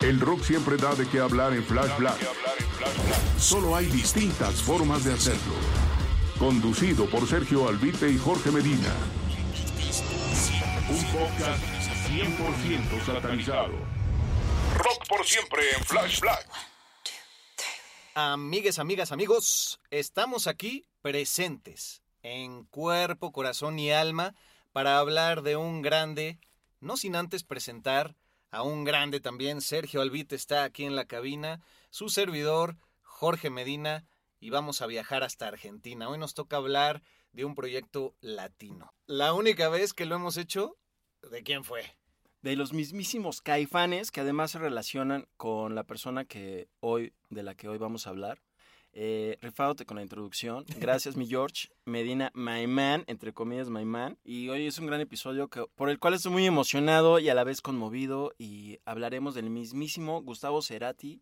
El rock siempre da de qué hablar en Flash Black. Solo hay distintas formas de hacerlo. Conducido por Sergio Albite y Jorge Medina. Un podcast 100% satanizado. Rock por siempre en Flash Black. Amigues, amigas, amigos, estamos aquí presentes en cuerpo, corazón y alma para hablar de un grande, no sin antes presentar a un grande también. Sergio Albite está aquí en la cabina, su servidor Jorge Medina y vamos a viajar hasta Argentina. Hoy nos toca hablar de un proyecto latino. La única vez que lo hemos hecho, ¿de quién fue? de los mismísimos caifanes que además se relacionan con la persona que hoy, de la que hoy vamos a hablar. Eh, con la introducción. Gracias, mi George. Medina, my man, entre comillas, my man. Y hoy es un gran episodio que, por el cual estoy muy emocionado y a la vez conmovido. Y hablaremos del mismísimo Gustavo Cerati,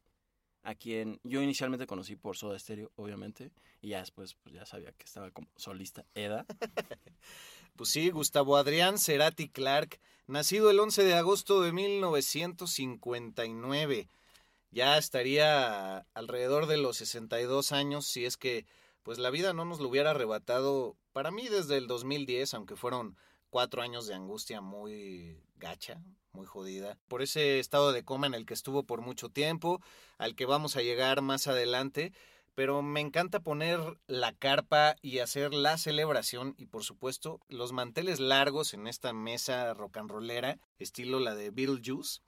a quien yo inicialmente conocí por Soda Stereo, obviamente. Y ya después, pues ya sabía que estaba como solista Eda. Pues sí, Gustavo Adrián Cerati Clark, nacido el 11 de agosto de 1959. Ya estaría alrededor de los 62 años si es que pues la vida no nos lo hubiera arrebatado para mí desde el 2010, aunque fueron cuatro años de angustia muy gacha, muy jodida, por ese estado de coma en el que estuvo por mucho tiempo, al que vamos a llegar más adelante, pero me encanta poner la carpa y hacer la celebración y por supuesto los manteles largos en esta mesa rock and rollera, estilo la de Beetlejuice,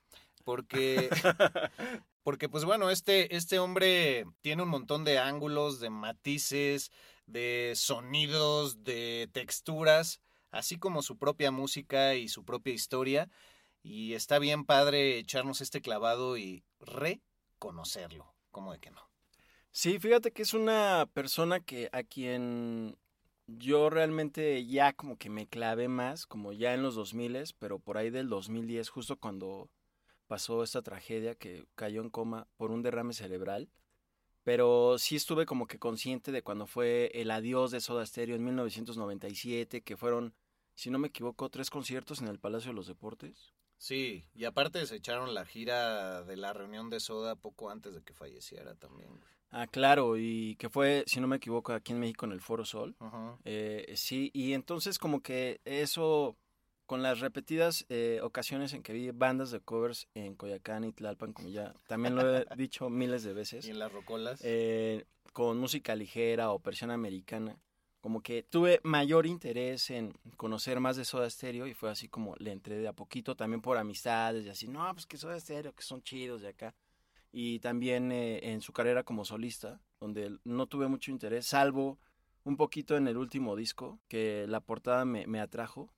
porque porque pues bueno, este este hombre tiene un montón de ángulos, de matices, de sonidos, de texturas, así como su propia música y su propia historia y está bien padre echarnos este clavado y reconocerlo, como de que no. Sí, fíjate que es una persona que a quien yo realmente ya como que me clavé más, como ya en los 2000, pero por ahí del 2010, justo cuando pasó esta tragedia que cayó en coma por un derrame cerebral. Pero sí estuve como que consciente de cuando fue el adiós de Soda Stereo en 1997, que fueron, si no me equivoco, tres conciertos en el Palacio de los Deportes. Sí, y aparte se echaron la gira de la reunión de Soda poco antes de que falleciera también. Ah, claro, y que fue, si no me equivoco, aquí en México en el Foro Sol. Eh, sí, y entonces como que eso, con las repetidas eh, ocasiones en que vi bandas de covers en Coyacán y Tlalpan, como ya también lo he dicho miles de veces. Y en las rocolas. Eh, con música ligera o versión americana, como que tuve mayor interés en conocer más de Soda Stereo y fue así como le entré de a poquito, también por amistades y así, no, pues que Soda Stereo, que son chidos de acá y también eh, en su carrera como solista, donde no tuve mucho interés, salvo un poquito en el último disco, que la portada me, me atrajo,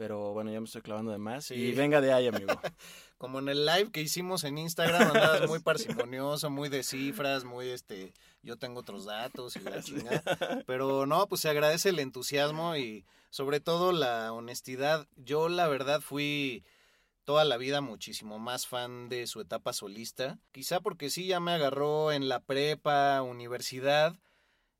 pero bueno, ya me estoy clavando de más. Y venga de ahí, amigo. Como en el live que hicimos en Instagram, andabas muy parsimonioso, muy de cifras, muy este, yo tengo otros datos y la chingada. Pero no, pues se agradece el entusiasmo y sobre todo la honestidad. Yo la verdad fui toda la vida muchísimo más fan de su etapa solista. Quizá porque sí, ya me agarró en la prepa, universidad.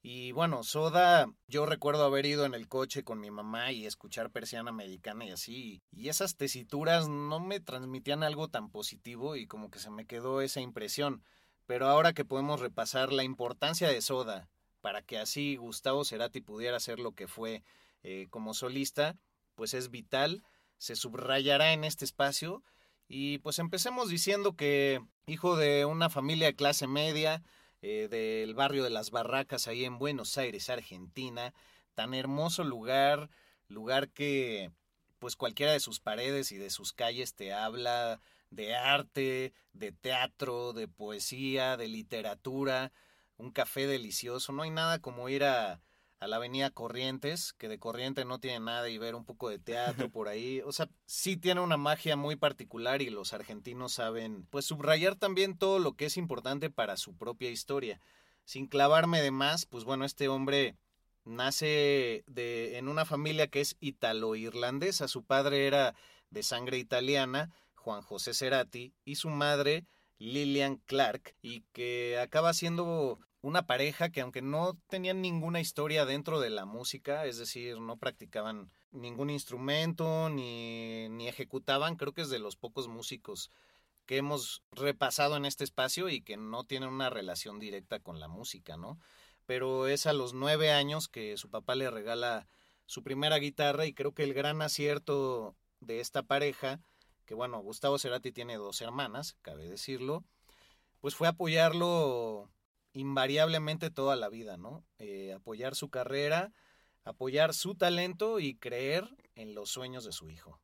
Y bueno, Soda, yo recuerdo haber ido en el coche con mi mamá y escuchar persiana americana y así. Y esas tesituras no me transmitían algo tan positivo y como que se me quedó esa impresión. Pero ahora que podemos repasar la importancia de Soda para que así Gustavo Cerati pudiera ser lo que fue eh, como solista, pues es vital se subrayará en este espacio. Y pues empecemos diciendo que hijo de una familia de clase media, eh, del barrio de las Barracas, ahí en Buenos Aires, Argentina, tan hermoso lugar, lugar que pues cualquiera de sus paredes y de sus calles te habla de arte, de teatro, de poesía, de literatura, un café delicioso, no hay nada como ir a, a la avenida Corrientes, que de Corriente no tiene nada y ver un poco de teatro por ahí. O sea, sí tiene una magia muy particular y los argentinos saben, pues, subrayar también todo lo que es importante para su propia historia. Sin clavarme de más, pues bueno, este hombre nace de, en una familia que es italo-irlandesa. Su padre era de sangre italiana, Juan José Cerati, y su madre, Lillian Clark, y que acaba siendo una pareja que aunque no tenían ninguna historia dentro de la música, es decir, no practicaban ningún instrumento ni, ni ejecutaban, creo que es de los pocos músicos que hemos repasado en este espacio y que no tienen una relación directa con la música, ¿no? Pero es a los nueve años que su papá le regala su primera guitarra y creo que el gran acierto de esta pareja, que bueno, Gustavo Cerati tiene dos hermanas, cabe decirlo, pues fue apoyarlo invariablemente toda la vida, ¿no? Eh, apoyar su carrera, apoyar su talento y creer en los sueños de su hijo.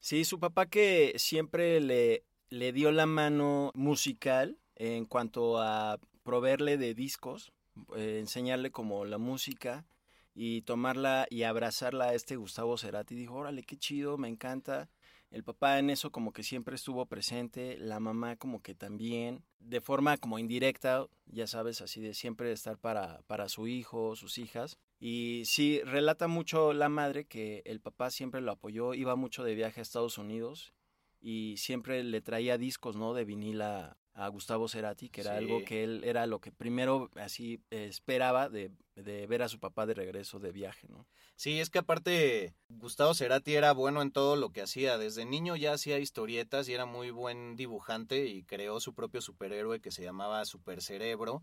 Sí, su papá que siempre le, le dio la mano musical en cuanto a proveerle de discos, eh, enseñarle como la música y tomarla y abrazarla a este Gustavo Cerati. Dijo, órale, qué chido, me encanta. El papá en eso como que siempre estuvo presente, la mamá como que también, de forma como indirecta, ya sabes, así de siempre estar para, para su hijo, sus hijas. Y sí, relata mucho la madre que el papá siempre lo apoyó, iba mucho de viaje a Estados Unidos y siempre le traía discos, ¿no? De vinila a Gustavo Cerati, que era algo que él era lo que primero así esperaba de, de, ver a su papá de regreso de viaje, ¿no? Sí, es que aparte Gustavo Cerati era bueno en todo lo que hacía. Desde niño ya hacía historietas y era muy buen dibujante y creó su propio superhéroe que se llamaba Super Cerebro.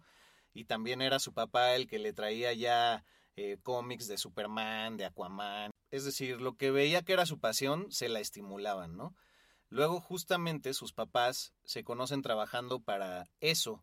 Y también era su papá el que le traía ya eh, cómics de Superman, de Aquaman. Es decir, lo que veía que era su pasión, se la estimulaban, ¿no? Luego justamente sus papás se conocen trabajando para eso,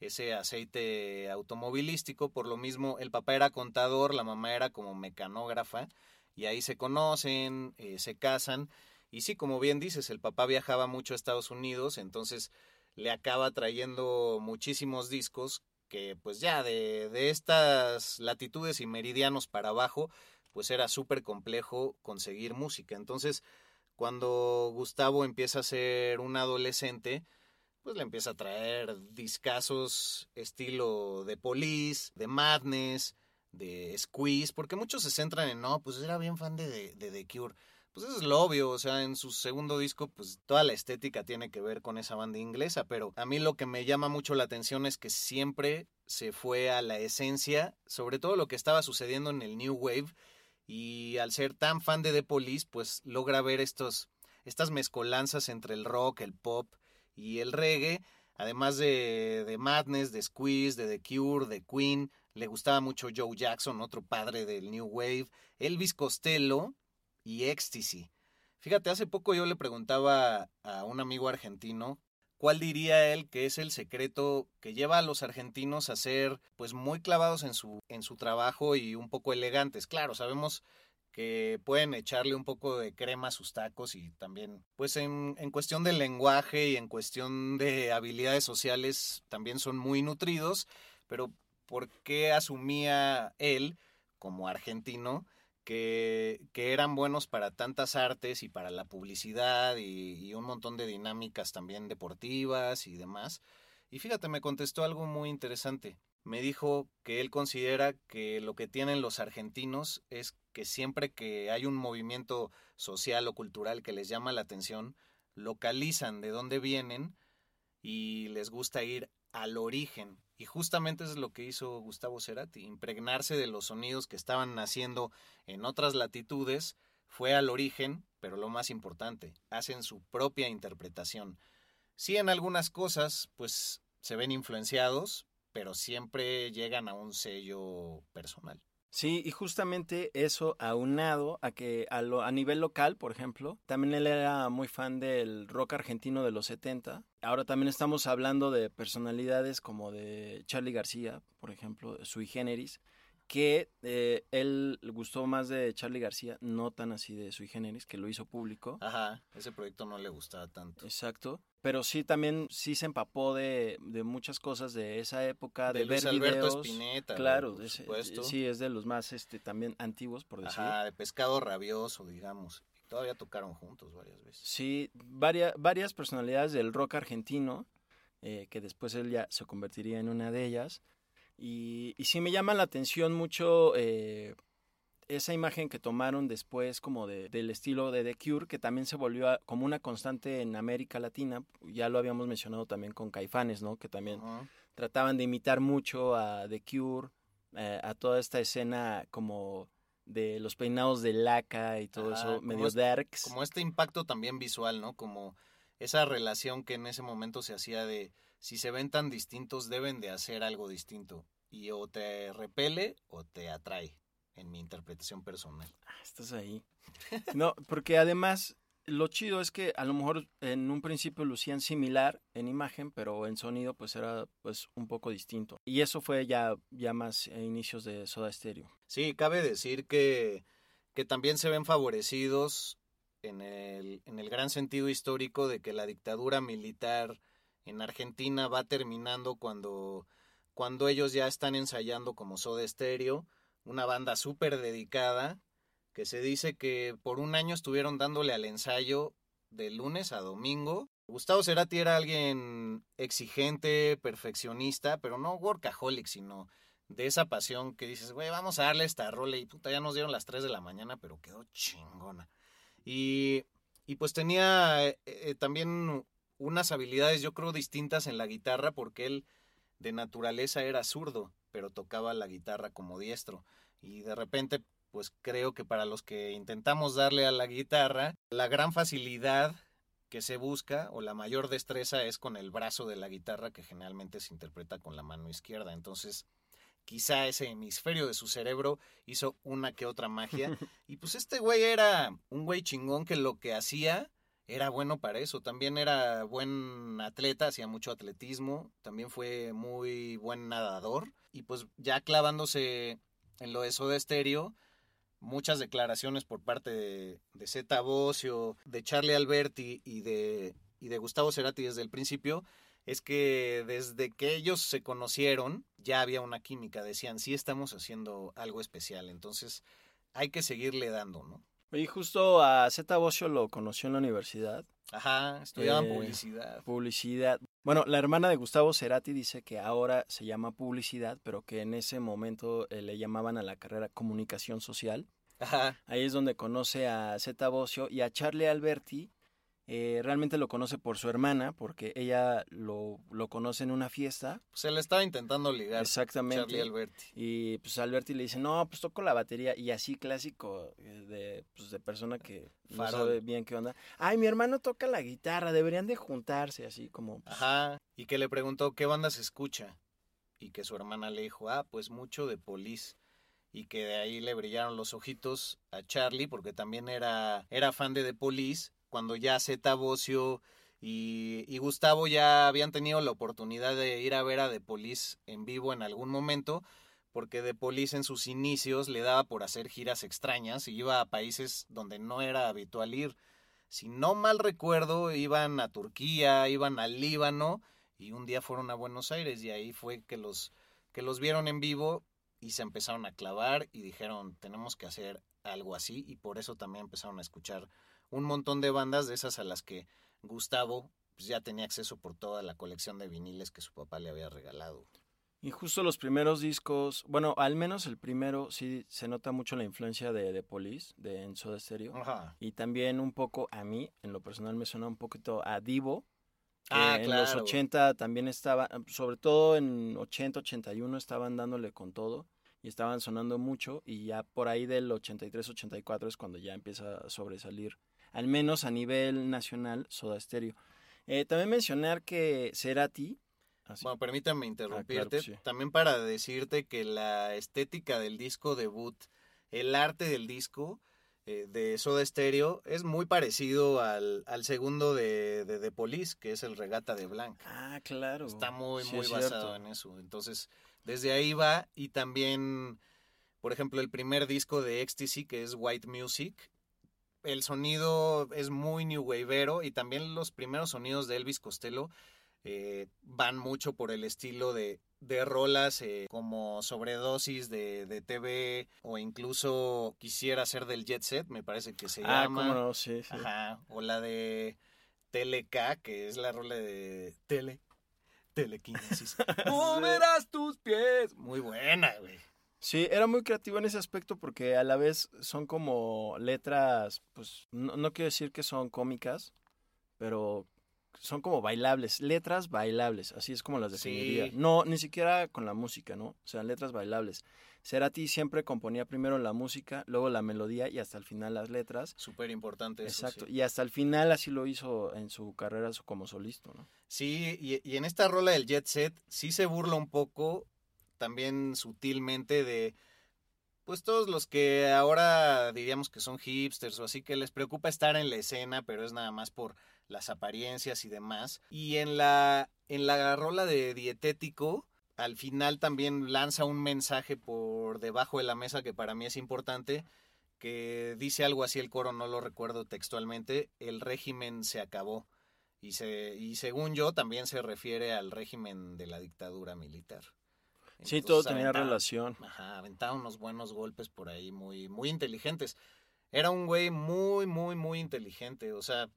ese aceite automovilístico, por lo mismo el papá era contador, la mamá era como mecanógrafa, y ahí se conocen, eh, se casan, y sí, como bien dices, el papá viajaba mucho a Estados Unidos, entonces le acaba trayendo muchísimos discos que pues ya de, de estas latitudes y meridianos para abajo, pues era súper complejo conseguir música. Entonces, cuando Gustavo empieza a ser un adolescente, pues le empieza a traer discazos estilo de Police, de Madness, de Squeeze, porque muchos se centran en, no, pues era bien fan de, de, The Cure. Pues eso es lo obvio, o sea, en su segundo disco, pues toda la estética tiene que ver con esa banda inglesa, pero a mí lo que me llama mucho la atención es que siempre se fue a la esencia, sobre todo lo que estaba sucediendo en el New Wave, y al ser tan fan de The Police, pues logra ver estos, estas mezcolanzas entre el rock, el pop y el reggae, además de, de Madness, de Squeeze, de The Cure, de Queen, le gustaba mucho Joe Jackson, otro padre del New Wave, Elvis Costello y Ecstasy. Fíjate, hace poco yo le preguntaba a un amigo argentino ¿Cuál diría él que es el secreto que lleva a los argentinos a ser pues muy clavados en su, en su trabajo y un poco elegantes? Claro, sabemos que pueden echarle un poco de crema a sus tacos y también, pues en, en, cuestión de lenguaje y en cuestión de habilidades sociales también son muy nutridos, pero ¿por qué asumía él como argentino que, eran buenos para tantas artes y para la publicidad y, un montón de dinámicas también deportivas y demás. Y fíjate, me contestó algo muy interesante. Me dijo que él considera que lo que tienen los argentinos es que siempre que hay un movimiento social o cultural que les llama la atención, localizan de dónde vienen y les gusta ir al origen y justamente es lo que hizo Gustavo Cerati, impregnarse de los sonidos que estaban naciendo en otras latitudes, fue al origen, pero lo más importante, hacen su propia interpretación. Sí, en algunas cosas, pues se ven influenciados, pero siempre llegan a un sello personal. Sí, y justamente eso aunado a que a, lo, a nivel local, por ejemplo, también él era muy fan del rock argentino de los 70. Ahora también estamos hablando de personalidades como de Charlie García, por ejemplo, Sui Generis, que eh, él gustó más de Charlie García, no tan así de Sui Generis, que lo hizo público. Ajá, ese proyecto no le gustaba tanto. Exacto. Pero sí, también sí se empapó de, de muchas cosas de esa época, de, De Luis ver Alberto videos. Spinetta, Claro, por supuesto. sí, es de los más este, también antiguos, por decir. Ajá, de pescado rabioso, digamos. Y todavía tocaron juntos varias veces. Sí, varias, varias personalidades del rock argentino, eh, que después él ya se convertiría en una de ellas. Y, y sí me llama la atención mucho eh, esa imagen que tomaron después como de- del estilo de The Cure, que también se volvió a- como una constante en América Latina. Ya lo habíamos mencionado también con Caifanes, ¿no? Que también trataban de imitar mucho a The Cure, eh, a toda esta escena como de los peinados de laca y todo eso, medio es- darks. Como este impacto también visual, ¿no? Como esa relación que en ese momento se hacía de si se ven tan distintos deben de hacer algo distinto. Y o te repele o te atrae, en mi interpretación personal. Ah, Estás ahí. No, porque además lo chido es que a lo mejor en un principio lucían similar en imagen, pero en sonido pues era pues un poco distinto. Y eso fue ya, ya más inicios de Soda Stereo. Sí, cabe decir que, que también se ven favorecidos en el, en el gran sentido histórico de que la dictadura militar en Argentina va terminando cuando, cuando ellos ya están ensayando como Soda Stereo, una banda súper dedicada, que se dice que por un año estuvieron dándole al ensayo de lunes a domingo. Gustavo Cerati era alguien exigente, perfeccionista, pero no workaholic, sino de esa pasión que dices, güey, vamos a darle esta rola y puta, ya nos dieron las 3 de la mañana, pero quedó chingona. Y, y pues tenía eh, eh, también unas habilidades, yo creo, distintas en la guitarra, porque él de naturaleza era zurdo, pero tocaba la guitarra como diestro. Y de repente, pues creo que para los que intentamos darle a la guitarra, la gran facilidad que se busca o la mayor destreza es con el brazo de la guitarra que generalmente se interpreta con la mano izquierda. Entonces, quizá ese hemisferio de su cerebro hizo una que otra magia. Y pues este güey era un güey chingón que lo que hacía era bueno para eso. También era buen atleta, hacía mucho atletismo, también fue muy buen nadador. Y pues ya clavándose en lo de Soda Stereo, muchas declaraciones por parte de, Zeta Bosio, de Charlie Alberti y de, y de Gustavo Cerati desde el principio, es que desde que ellos se conocieron ya había una química, decían, sí estamos haciendo algo especial, entonces hay que seguirle dando, ¿no? Y justo a Zeta Bosio lo conoció en la universidad. Ajá, estudiaban Eh, publicidad. Publicidad. Bueno, la hermana de Gustavo Cerati dice que ahora se llama publicidad, pero que en ese momento eh, le llamaban a la carrera comunicación social. Ajá, Ahí es donde conoce a Zeta Bosio y a Charlie Alberti. Eh, realmente lo conoce por su hermana, porque ella lo, lo conoce en una fiesta. se le estaba intentando ligar Exactamente. Charlie Alberti. Y pues Alberti le dice, no, pues toco la batería. Y así clásico eh, de, pues, de persona que no Farol. sabe bien qué onda. Ay, mi hermano toca la guitarra, deberían de juntarse, así como... pues, Ajá, y que le preguntó qué banda se escucha. Y que su hermana le dijo, ah, pues mucho de Police. Y que de ahí le brillaron los ojitos a Charlie, porque también era, era fan de The Police, cuando ya Zeta Bosio y, y Gustavo ya habían tenido la oportunidad de ir a ver a The Police en vivo en algún momento, porque The Police en sus inicios le daba por hacer giras extrañas y iba a países donde no era habitual ir. Si no mal recuerdo, iban a Turquía, iban al Líbano y un día fueron a Buenos Aires y ahí fue que los que los vieron en vivo y se empezaron a clavar y dijeron, tenemos que hacer algo así y por eso también empezaron a escuchar un montón de bandas de esas a las que Gustavo pues, ya tenía acceso por toda la colección de viniles que su papá le había regalado. Y justo los primeros discos, bueno, al menos el primero sí se nota mucho la influencia de, de Police, de en Soda Stereo. Ajá. Y también un poco a mí, en lo personal me suena un poquito a Divo. que Ah, en los claro. 80 también estaba, sobre todo en 80, 81 estaban dándole con todo y estaban sonando mucho y ya por ahí del 83, 84 es cuando ya empieza a sobresalir, al menos a nivel nacional, Soda Stereo. Eh, también mencionar que Cerati Así. Bueno, permítame interrumpirte. Ah, que sí. También para decirte que la estética del disco debut, el arte del disco eh, de Soda Stereo es muy parecido al, al segundo de, de The Police, que es el Regata de Blanc. Ah, claro. Está muy, Sí, muy es basado cierto. en eso. Entonces, desde ahí va. Y también, por ejemplo, el primer disco de Ecstasy, que es White Music. El sonido es muy new waveero y también los primeros sonidos de Elvis Costello eh, van mucho por el estilo de, de rolas eh, como sobredosis de, de TV o incluso quisiera ser del Jet Set, me parece que se Ah, llama. cómo no, sí, sí. Ajá, o la de Teleca, que es la rola de Tele, Telequinesis. Moverás tus pies. Muy buena, güey. Sí, era muy creativo en ese aspecto porque a la vez son como letras, pues no, no quiero decir que son cómicas, pero son como bailables, letras bailables, así es como las definiría. Sí. No, ni siquiera con la música, ¿no? O sea, letras bailables. Cerati siempre componía primero la música, luego la melodía y hasta el final las letras. Súper importante eso. Exacto, sí. y hasta el final así lo hizo en su carrera como solista, ¿no? Sí, y, y en esta rola del Jet Set sí se burla un poco, también sutilmente, de pues todos los que ahora diríamos que son hipsters o así, que les preocupa estar en la escena, pero es nada más por las apariencias y demás. Y en la, en la rola de Dietético, al final también lanza un mensaje por debajo de la mesa que para mí es importante, que dice algo así el coro, no lo recuerdo textualmente, el régimen se acabó. Y, se, y según yo, también se refiere al régimen de la dictadura militar. Sí, todo tenía aventaba- relación. Ajá, aventaba unos buenos golpes por ahí, muy, muy inteligentes. Era un güey muy, muy, muy inteligente. O sea,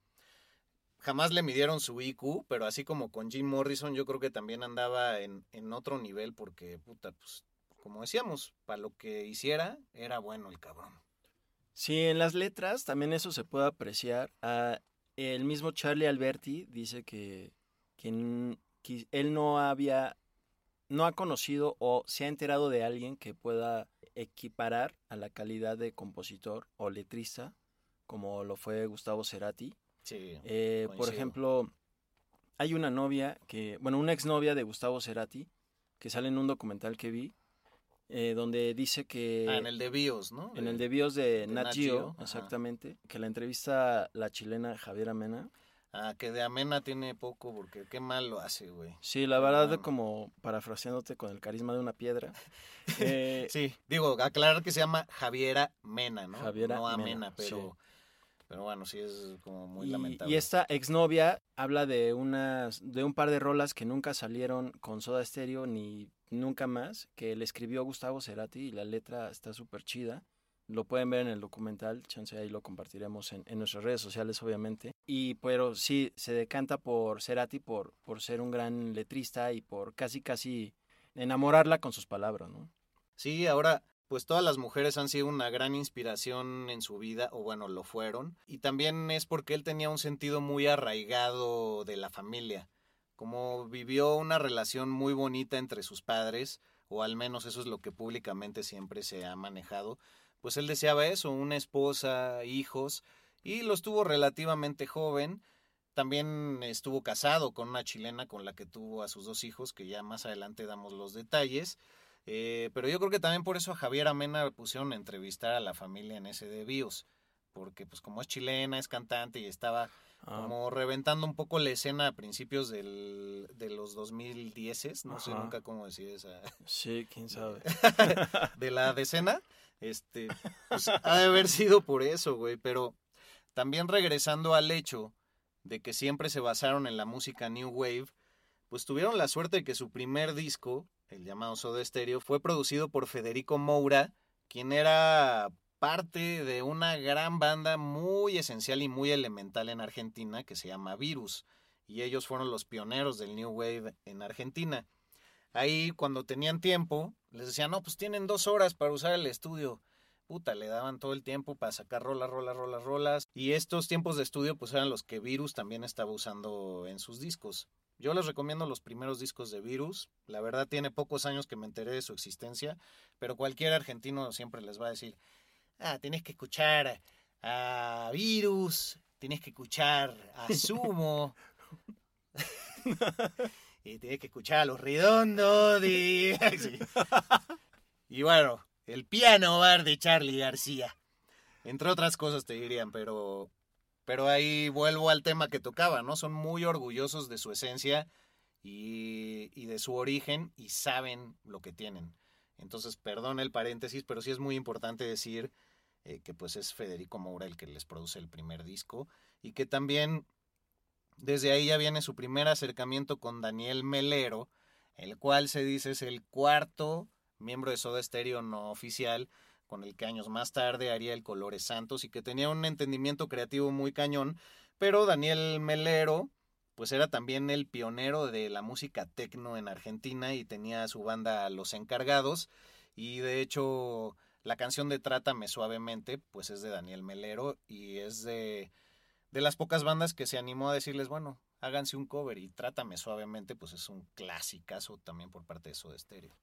jamás le midieron su IQ, pero así como con Jim Morrison, yo creo que también andaba en, en otro nivel, porque, puta, pues, como decíamos, para lo que hiciera, era bueno el cabrón. Sí, en las letras también eso se puede apreciar. Ah, el mismo Charlie Alberti dice que, que él no había, no ha conocido o se ha enterado de alguien que pueda equiparar a la calidad de compositor o letrista, como lo fue Gustavo Cerati. Sí. Eh, por ejemplo, hay una novia que, bueno, una exnovia de Gustavo Cerati, que sale en un documental que vi, eh, donde dice que... Ah, en el de Bios, ¿no? En el de bios de, de Nat Geo, exactamente, que la entrevista la chilena Javiera Mena. Ah, que de Amena tiene poco, porque qué mal lo hace, güey. Sí, la verdad, de como parafraseándote con el carisma de una piedra. eh, Sí, digo, aclarar que se llama Javiera Mena, ¿no? Javiera no Amena, Mena, pero, pero bueno, sí es como muy y, lamentable. y esta exnovia habla de unas, de un par de rolas que nunca salieron con Soda Stereo ni nunca más, que le escribió Gustavo Cerati y la letra está súper chida. Lo pueden ver en el documental, chance ahí lo compartiremos en, en nuestras redes sociales, obviamente. Y pero sí, se decanta por Cerati por, por ser un gran letrista y por casi casi enamorarla con sus palabras, ¿no? Sí, ahora, pues todas las mujeres han sido una gran inspiración en su vida, o bueno, lo fueron. Y también es porque él tenía un sentido muy arraigado de la familia. Como vivió una relación muy bonita entre sus padres, o al menos eso es lo que públicamente siempre se ha manejado, pues él deseaba eso, una esposa, hijos, y los tuvo relativamente joven. También estuvo casado con una chilena con la que tuvo a sus dos hijos, que ya más adelante damos los detalles. Eh, pero yo creo que también por eso a Javier Amena le pusieron a entrevistar a la familia en ese de Bios. Porque pues como es chilena, es cantante y estaba Ah, como reventando un poco la escena a principios del, de los 2010, no sé nunca cómo decir esa, sí, quién sabe. de la decena, este, pues, ha de haber sido por eso, güey, pero también regresando al hecho de que siempre se basaron en la música New Wave, pues tuvieron la suerte de que su primer disco, el llamado Soda Stereo, fue producido por Federico Moura, quien era parte de una gran banda muy esencial y muy elemental en Argentina que se llama Virus, y ellos fueron los pioneros del New Wave en Argentina. Ahí cuando tenían tiempo, les decían, no, pues tienen dos horas para usar el estudio. Puta, le daban todo el tiempo para sacar rolas, rolas, rolas, rolas. Y estos tiempos de estudio pues eran los que Virus también estaba usando en sus discos. Yo les recomiendo los primeros discos de Virus. La verdad tiene pocos años que me enteré de su existencia, pero cualquier argentino siempre les va a decir, ah, tienes que escuchar a Virus, tienes que escuchar a Sumo. y tienes que escuchar a los redondos. Y bueno, el piano bar de Charlie García. Entre otras cosas te dirían, pero, pero ahí vuelvo al tema que tocaba, ¿no? Son muy orgullosos de su esencia y, y de su origen y saben lo que tienen. Entonces, perdón el paréntesis, pero sí es muy importante decir eh, que pues es Federico Moura el que les produce el primer disco y que también desde ahí ya viene su primer acercamiento con Daniel Melero, el cual se dice es el cuarto miembro de Soda Stereo no oficial, con el que años más tarde haría el Colores Santos y que tenía un entendimiento creativo muy cañón, pero Daniel Melero pues era también el pionero de la música tecno en Argentina y tenía su banda Los Encargados y de hecho la canción de Trátame Suavemente pues es de Daniel Melero y es de, de las pocas bandas que se animó a decirles, bueno, háganse un cover y Trátame Suavemente pues es un clasicazo también por parte de Soda Stereo.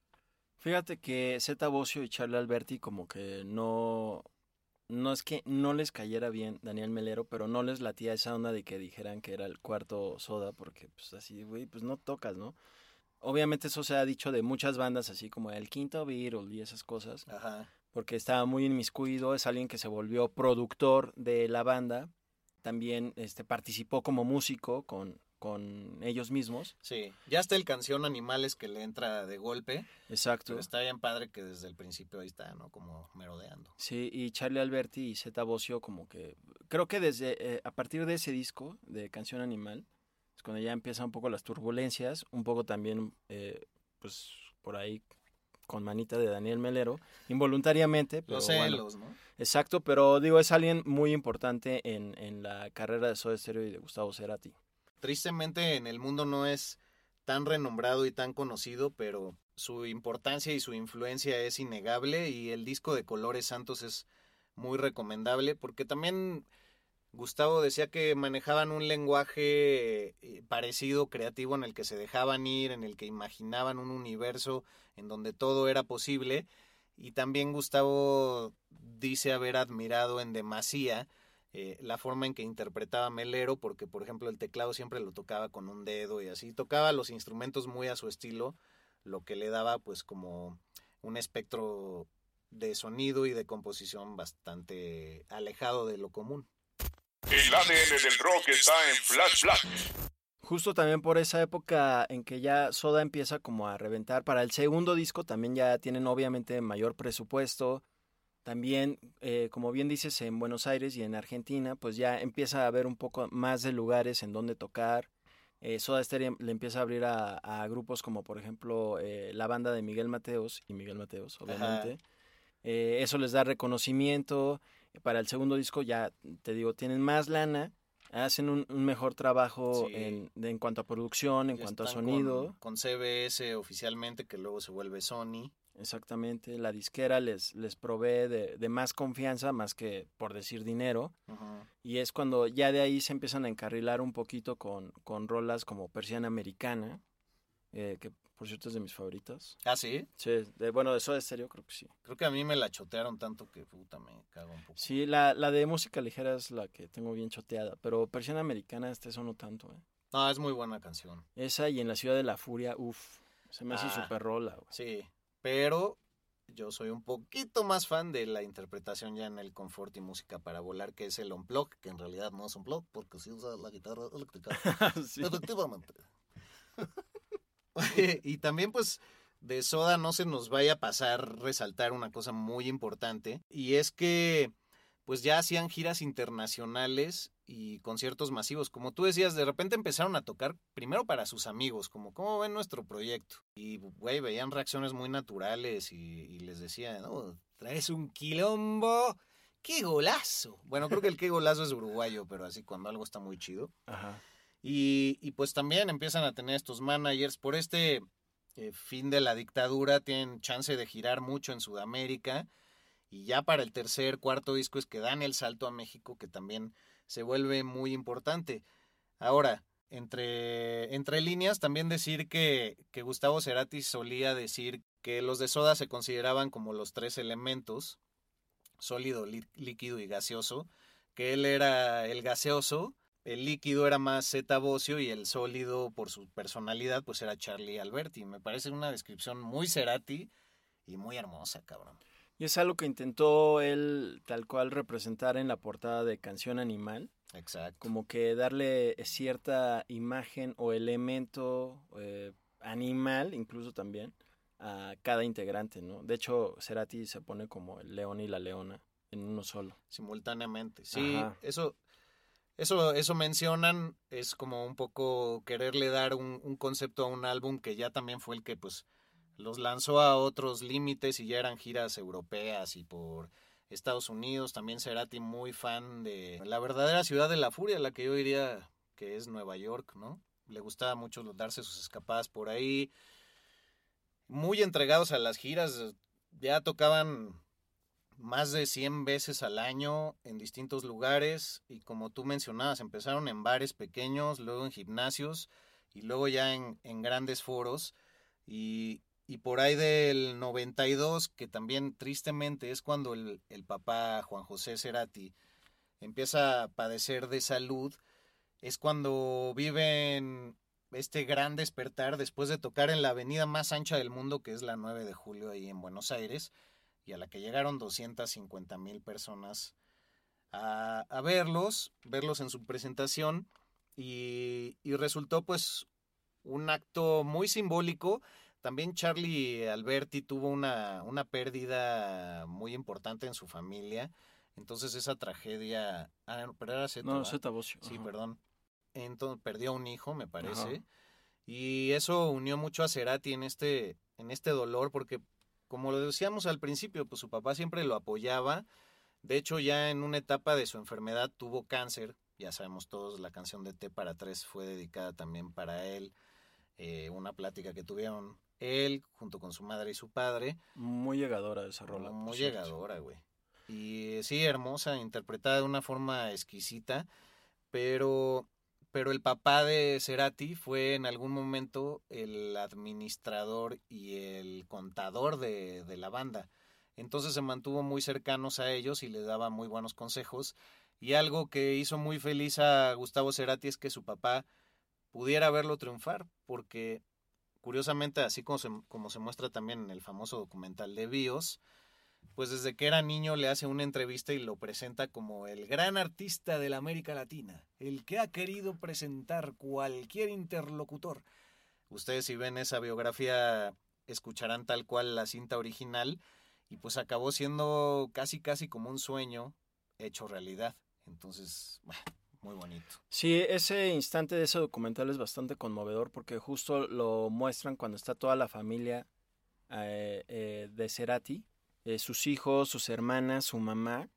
Fíjate que Zeta Bocio y Charlie Alberti como que no... No es que no les cayera bien Daniel Melero, pero no les latía esa onda de que dijeran que era el cuarto soda, porque pues así, güey, pues no tocas, ¿no? Obviamente eso se ha dicho de muchas bandas, así como el Quinto Beatle y esas cosas, Ajá. porque estaba muy inmiscuido, es alguien que se volvió productor de la banda, también este, participó como músico con, con ellos mismos. Sí, ya está el canción Animales que le entra de golpe. Exacto. Pero está bien padre que desde el principio ahí está, ¿no? Como merodeando. Sí, y Charlie Alberti y Zeta Bocio como que... Creo que desde... eh, a partir de ese disco de Canción Animal, es cuando ya empiezan un poco las turbulencias, un poco también, eh, pues, por ahí con manita de Daniel Melero, involuntariamente. Pero Los bueno. celos, ¿no? Exacto, pero digo, es alguien muy importante en, en la carrera de Soda Stereo y de Gustavo Cerati. Tristemente en el mundo no es tan renombrado y tan conocido, pero su importancia y su influencia es innegable y el disco de Colores Santos es muy recomendable porque también Gustavo decía que manejaban un lenguaje eh, parecido, creativo, en el que se dejaban ir, en el que imaginaban un universo en donde todo era posible. Y también Gustavo dice haber admirado en demasía eh, la forma en que interpretaba Melero, porque por ejemplo el teclado siempre lo tocaba con un dedo y así, tocaba los instrumentos muy a su estilo, lo que le daba pues como un espectro de sonido y de composición bastante alejado de lo común. El ADN del rock está en Flash Black. Justo también por esa época en que ya Soda empieza como a reventar. Para el segundo disco también ya tienen obviamente mayor presupuesto. También, eh, como bien dices, en Buenos Aires y en Argentina, pues ya empieza a haber un poco más de lugares en donde tocar. Eh, Soda Stereo le empieza a abrir a, a grupos como, por ejemplo, eh, la banda de Miguel Mateos y Miguel Mateos, obviamente. Eh, eso les da reconocimiento. Para el segundo disco ya, te digo, tienen más lana, hacen un, un mejor trabajo Sí. en, de- en cuanto a producción, en Ya cuanto a sonido. Con, con CBS oficialmente, que luego se vuelve Sony. Exactamente, la disquera les, les provee de, de más confianza, más que por decir dinero. Y es cuando ya de ahí se empiezan a encarrilar un poquito con, con rolas como Persiana Americana, eh, que por cierto es de mis favoritas. Ah, sí. Sí, de, bueno, de Soda Stereo creo que sí. Creo que a mí me la chotearon tanto que puta me cago un poco. Sí, la, la de música ligera es la que tengo bien choteada, pero Persiana Americana este eso no tanto, ¿eh? No, es muy buena canción. Esa y en la Ciudad de la Furia, uff, se me hace Ah. súper rola, güey. Sí, pero yo soy un poquito más fan de la interpretación ya en el confort y música para volar, que es el unplug, que en realidad no es unplug, porque sí usa la guitarra eléctrica. Sí. Efectivamente. Y también pues de Soda no se nos vaya a pasar resaltar una cosa muy importante, y es que pues ya hacían giras internacionales y conciertos masivos. Como tú decías, de repente empezaron a tocar primero para sus amigos, como cómo ven nuestro proyecto. Y, güey, veían reacciones muy naturales y, y les decían, no, traes un quilombo, qué golazo. Bueno, creo que el qué golazo es uruguayo, pero así cuando algo está muy chido. Ajá. Y, y pues también empiezan a tener estos managers por este eh, fin de la dictadura, tienen chance de girar mucho en Sudamérica. Y ya para el tercer, cuarto disco es que dan el salto a México, que también se vuelve muy importante. Ahora, entre, entre líneas, también decir que, que Gustavo Cerati solía decir que los de soda se consideraban como los tres elementos, sólido, lí- líquido y gaseoso, que él era el gaseoso, el líquido era más Zeta Bocio y el sólido, por su personalidad, pues era Charlie Alberti. Me parece una descripción muy Cerati y muy hermosa, cabrón. Y es algo que intentó él tal cual representar en la portada de Canción Animal. Exacto. Como que darle cierta imagen o elemento eh, animal, incluso también, a cada integrante, ¿no? De hecho, Cerati se pone como el león y la leona en uno solo. Simultáneamente. Sí, eso, eso, eso mencionan, es como un poco quererle dar un, un concepto a un álbum que ya también fue el que, pues, los lanzó a otros límites y ya eran giras europeas y por Estados Unidos. También Cerati muy fan de la verdadera ciudad de la furia, la que yo diría que es Nueva York, ¿no? Le gustaba mucho darse sus escapadas por ahí. Muy entregados a las giras, ya tocaban más de 100 veces al año en distintos lugares y como tú mencionabas, empezaron en bares pequeños, luego en gimnasios y luego ya en, en grandes foros. Y, y por ahí del 92, que también tristemente es cuando el, papá Juan José Cerati empieza a padecer de salud, es cuando viven este gran despertar después de tocar en la avenida más ancha del mundo, que es la 9 de julio ahí en Buenos Aires, y a la que llegaron 250 mil personas a, a, verlos, verlos en su presentación, y, y resultó pues un acto muy simbólico también Charlie Alberti tuvo una, una pérdida muy importante en su familia. Entonces esa tragedia... Ah, pero era Zeta, No, Zeta. Sí, perdón. Entonces perdió un hijo, me parece. Y eso unió mucho a Cerati en este, en este dolor, porque como lo decíamos al principio, pues su papá siempre lo apoyaba. De hecho, ya en una etapa de su enfermedad tuvo cáncer. Ya sabemos todos, la canción de T para tres fue dedicada también para él. Eh, una plática que tuvieron él junto con su madre y su padre. Muy llegadora esa rola. Muy llegadora, güey. Y sí, hermosa, interpretada de una forma exquisita, pero, pero el papá de Cerati fue en algún momento el administrador y el contador de, de la banda. Entonces se mantuvo muy cercanos a ellos y le daba muy buenos consejos. Y algo que hizo muy feliz a Gustavo Cerati es que su papá pudiera verlo triunfar, porque curiosamente, así como se, muestra también en el famoso documental de Bios, pues desde que era niño le hace una entrevista y lo presenta como el gran artista de la América Latina, el que ha querido presentar cualquier interlocutor. Ustedes si ven esa biografía escucharán tal cual la cinta original y pues acabó siendo casi casi como un sueño hecho realidad. Entonces, bueno, muy bonito. Sí, ese instante de ese documental es bastante conmovedor porque justo lo muestran cuando está toda la familia eh, eh, de Cerati, eh, sus hijos, sus hermanas, su mamá,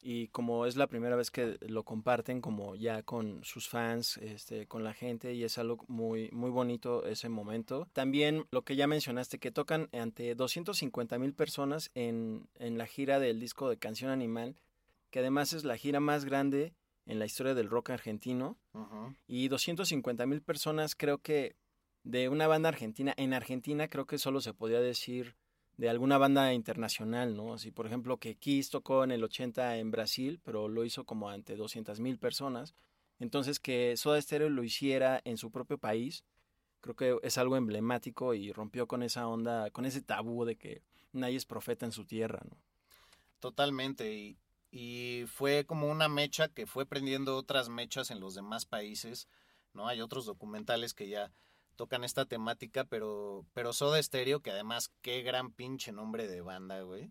y como es la primera vez que lo comparten como ya con sus fans, este, con la gente y es algo muy, muy bonito ese momento. También lo que ya mencionaste, que tocan ante 250 mil personas en, en la gira del disco de Canción Animal, que además es la gira más grande en la historia del rock argentino. Y 250 mil personas creo que de una banda argentina, en Argentina creo que solo se podía decir de alguna banda internacional, ¿no? Así, por ejemplo, que Kiss tocó en el 80 en Brasil, pero lo hizo como ante 200 mil personas. Entonces, que Soda Stereo lo hiciera en su propio país, creo que es algo emblemático y rompió con esa onda, con ese tabú de que nadie es profeta en su tierra, ¿no? Totalmente. Y, y fue como una mecha que fue prendiendo otras mechas en los demás países, ¿no? Hay otros documentales que ya tocan esta temática, pero, pero Soda Stereo, que además qué gran pinche nombre de banda, güey.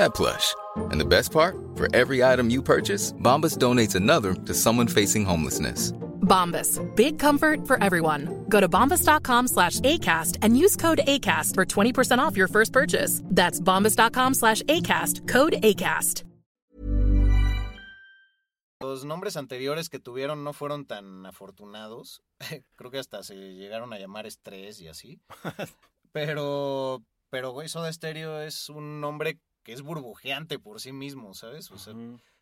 that plush. And the best part? For every item you purchase, Bombas donates another to someone facing homelessness. Bombas. Big comfort for everyone. Go to bombas.com slash ACAST and use code ACAST for 20% off your first purchase. That's bombas.com slash ACAST. Code ACAST. Los nombres anteriores que tuvieron no fueron tan afortunados. Creo que hasta se llegaron a llamar Estrés y así. Pero, pero, güey, Soda Stereo es un nombre que es burbujeante por sí mismo, ¿sabes? O sea,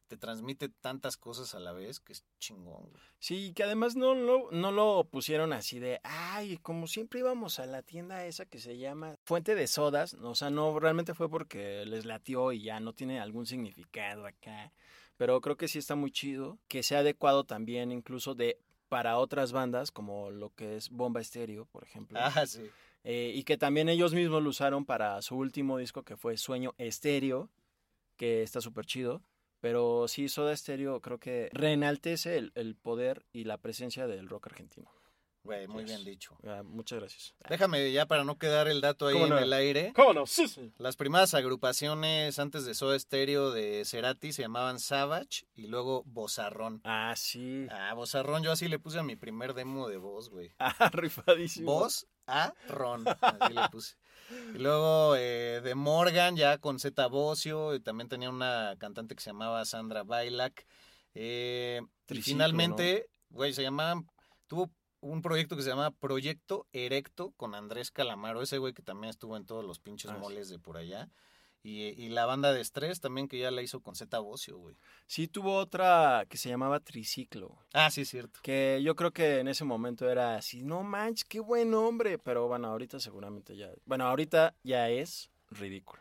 te transmite tantas cosas a la vez que es chingón, güey. Sí, que además no lo, no lo pusieron así de, ay, como siempre íbamos a la tienda esa que se llama Fuente de Sodas, o sea, no, realmente fue porque les latió y ya no tiene algún significado acá, pero creo que sí está muy chido, que sea adecuado también incluso de para otras bandas como lo que es Bomba Estéreo, por ejemplo. Ah, sí. Eh, y que también ellos mismos lo usaron para su último disco que fue Sueño Estéreo, que está súper chido. Pero sí, Soda Stereo creo que reenaltece el, el poder y la presencia del rock argentino. Güey, muy bien dicho. Ah, muchas gracias. Déjame ya para no quedar el dato ahí ¿Cómo en el aire. ¿Cómo no? Sí, sí. Las primeras agrupaciones antes de Soda Stereo de Cerati se llamaban Savage y luego Bozarrón. Ah, sí. Ah, Bozarrón, yo así le puse a mi primer demo de voz, güey. Ah, rifadísimo. Voz a Ron, así le puse. Y luego eh, de Morgan, ya con Z Bocio, y también tenía una cantante que se llamaba Sandra Bailac. Eh, y finalmente, güey, se llamaban, tuvo un proyecto que se llama Proyecto Erecto con Andrés Calamaro, ese güey que también estuvo en todos los pinches Ah, moles de por allá. Y, y la banda de Estrés también que ya la hizo con Z Bocio, güey. Sí, tuvo otra que se llamaba Triciclo. Ah, sí, es cierto. Que yo creo que en ese momento era así, no manches, qué buen hombre. Pero bueno, ahorita seguramente ya. Bueno, ahorita ya es ridículo.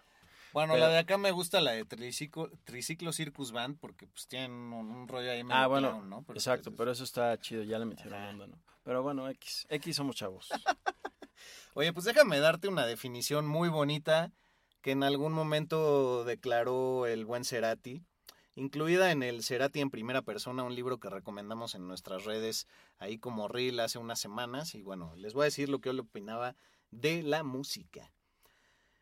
Bueno, Pero- la de acá me gusta la de Triciclo, Triciclo Circus Band porque pues tienen un, un rollo ahí medio Ah, bueno, clown, ¿no? Pero, exacto, pues, pero eso está chido, ya le metieron onda, ¿no? Pero bueno, X, X somos chavos. Oye, pues déjame darte una definición muy bonita que en algún momento declaró el buen Cerati, incluida en el Cerati en primera persona, un libro que recomendamos en nuestras redes ahí como Reel hace unas semanas. Y bueno, les voy a decir lo que yo le opinaba de la música.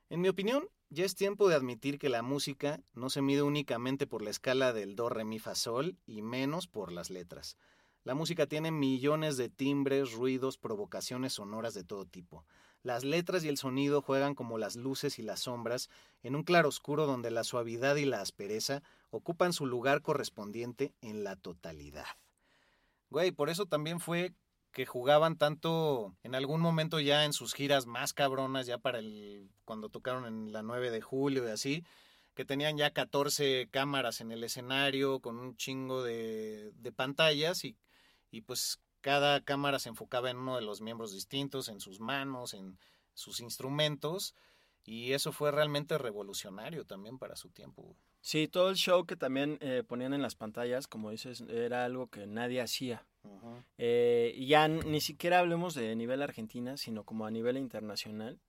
En mi opinión, ya es tiempo de admitir que la música no se mide únicamente por la escala del do, re, mi, fa, sol y menos por las letras. La música tiene millones de timbres, ruidos, provocaciones sonoras de todo tipo. Las letras y el sonido juegan como las luces y las sombras en un claroscuro donde la suavidad y la aspereza ocupan su lugar correspondiente en la totalidad. Güey, por eso también fue que jugaban tanto en algún momento ya en sus giras más cabronas, ya para el cuando tocaron en la 9 de julio y así, que tenían ya 14 cámaras en el escenario con un chingo de, de pantallas y, y pues cada cámara se enfocaba en uno de los miembros distintos, en sus manos, en sus instrumentos, y eso fue realmente revolucionario también para su tiempo. Sí, todo el show que también eh, ponían en las pantallas, como dices, era algo que nadie hacía. Eh, ya ni siquiera hablemos de nivel Argentina, sino como a nivel internacional.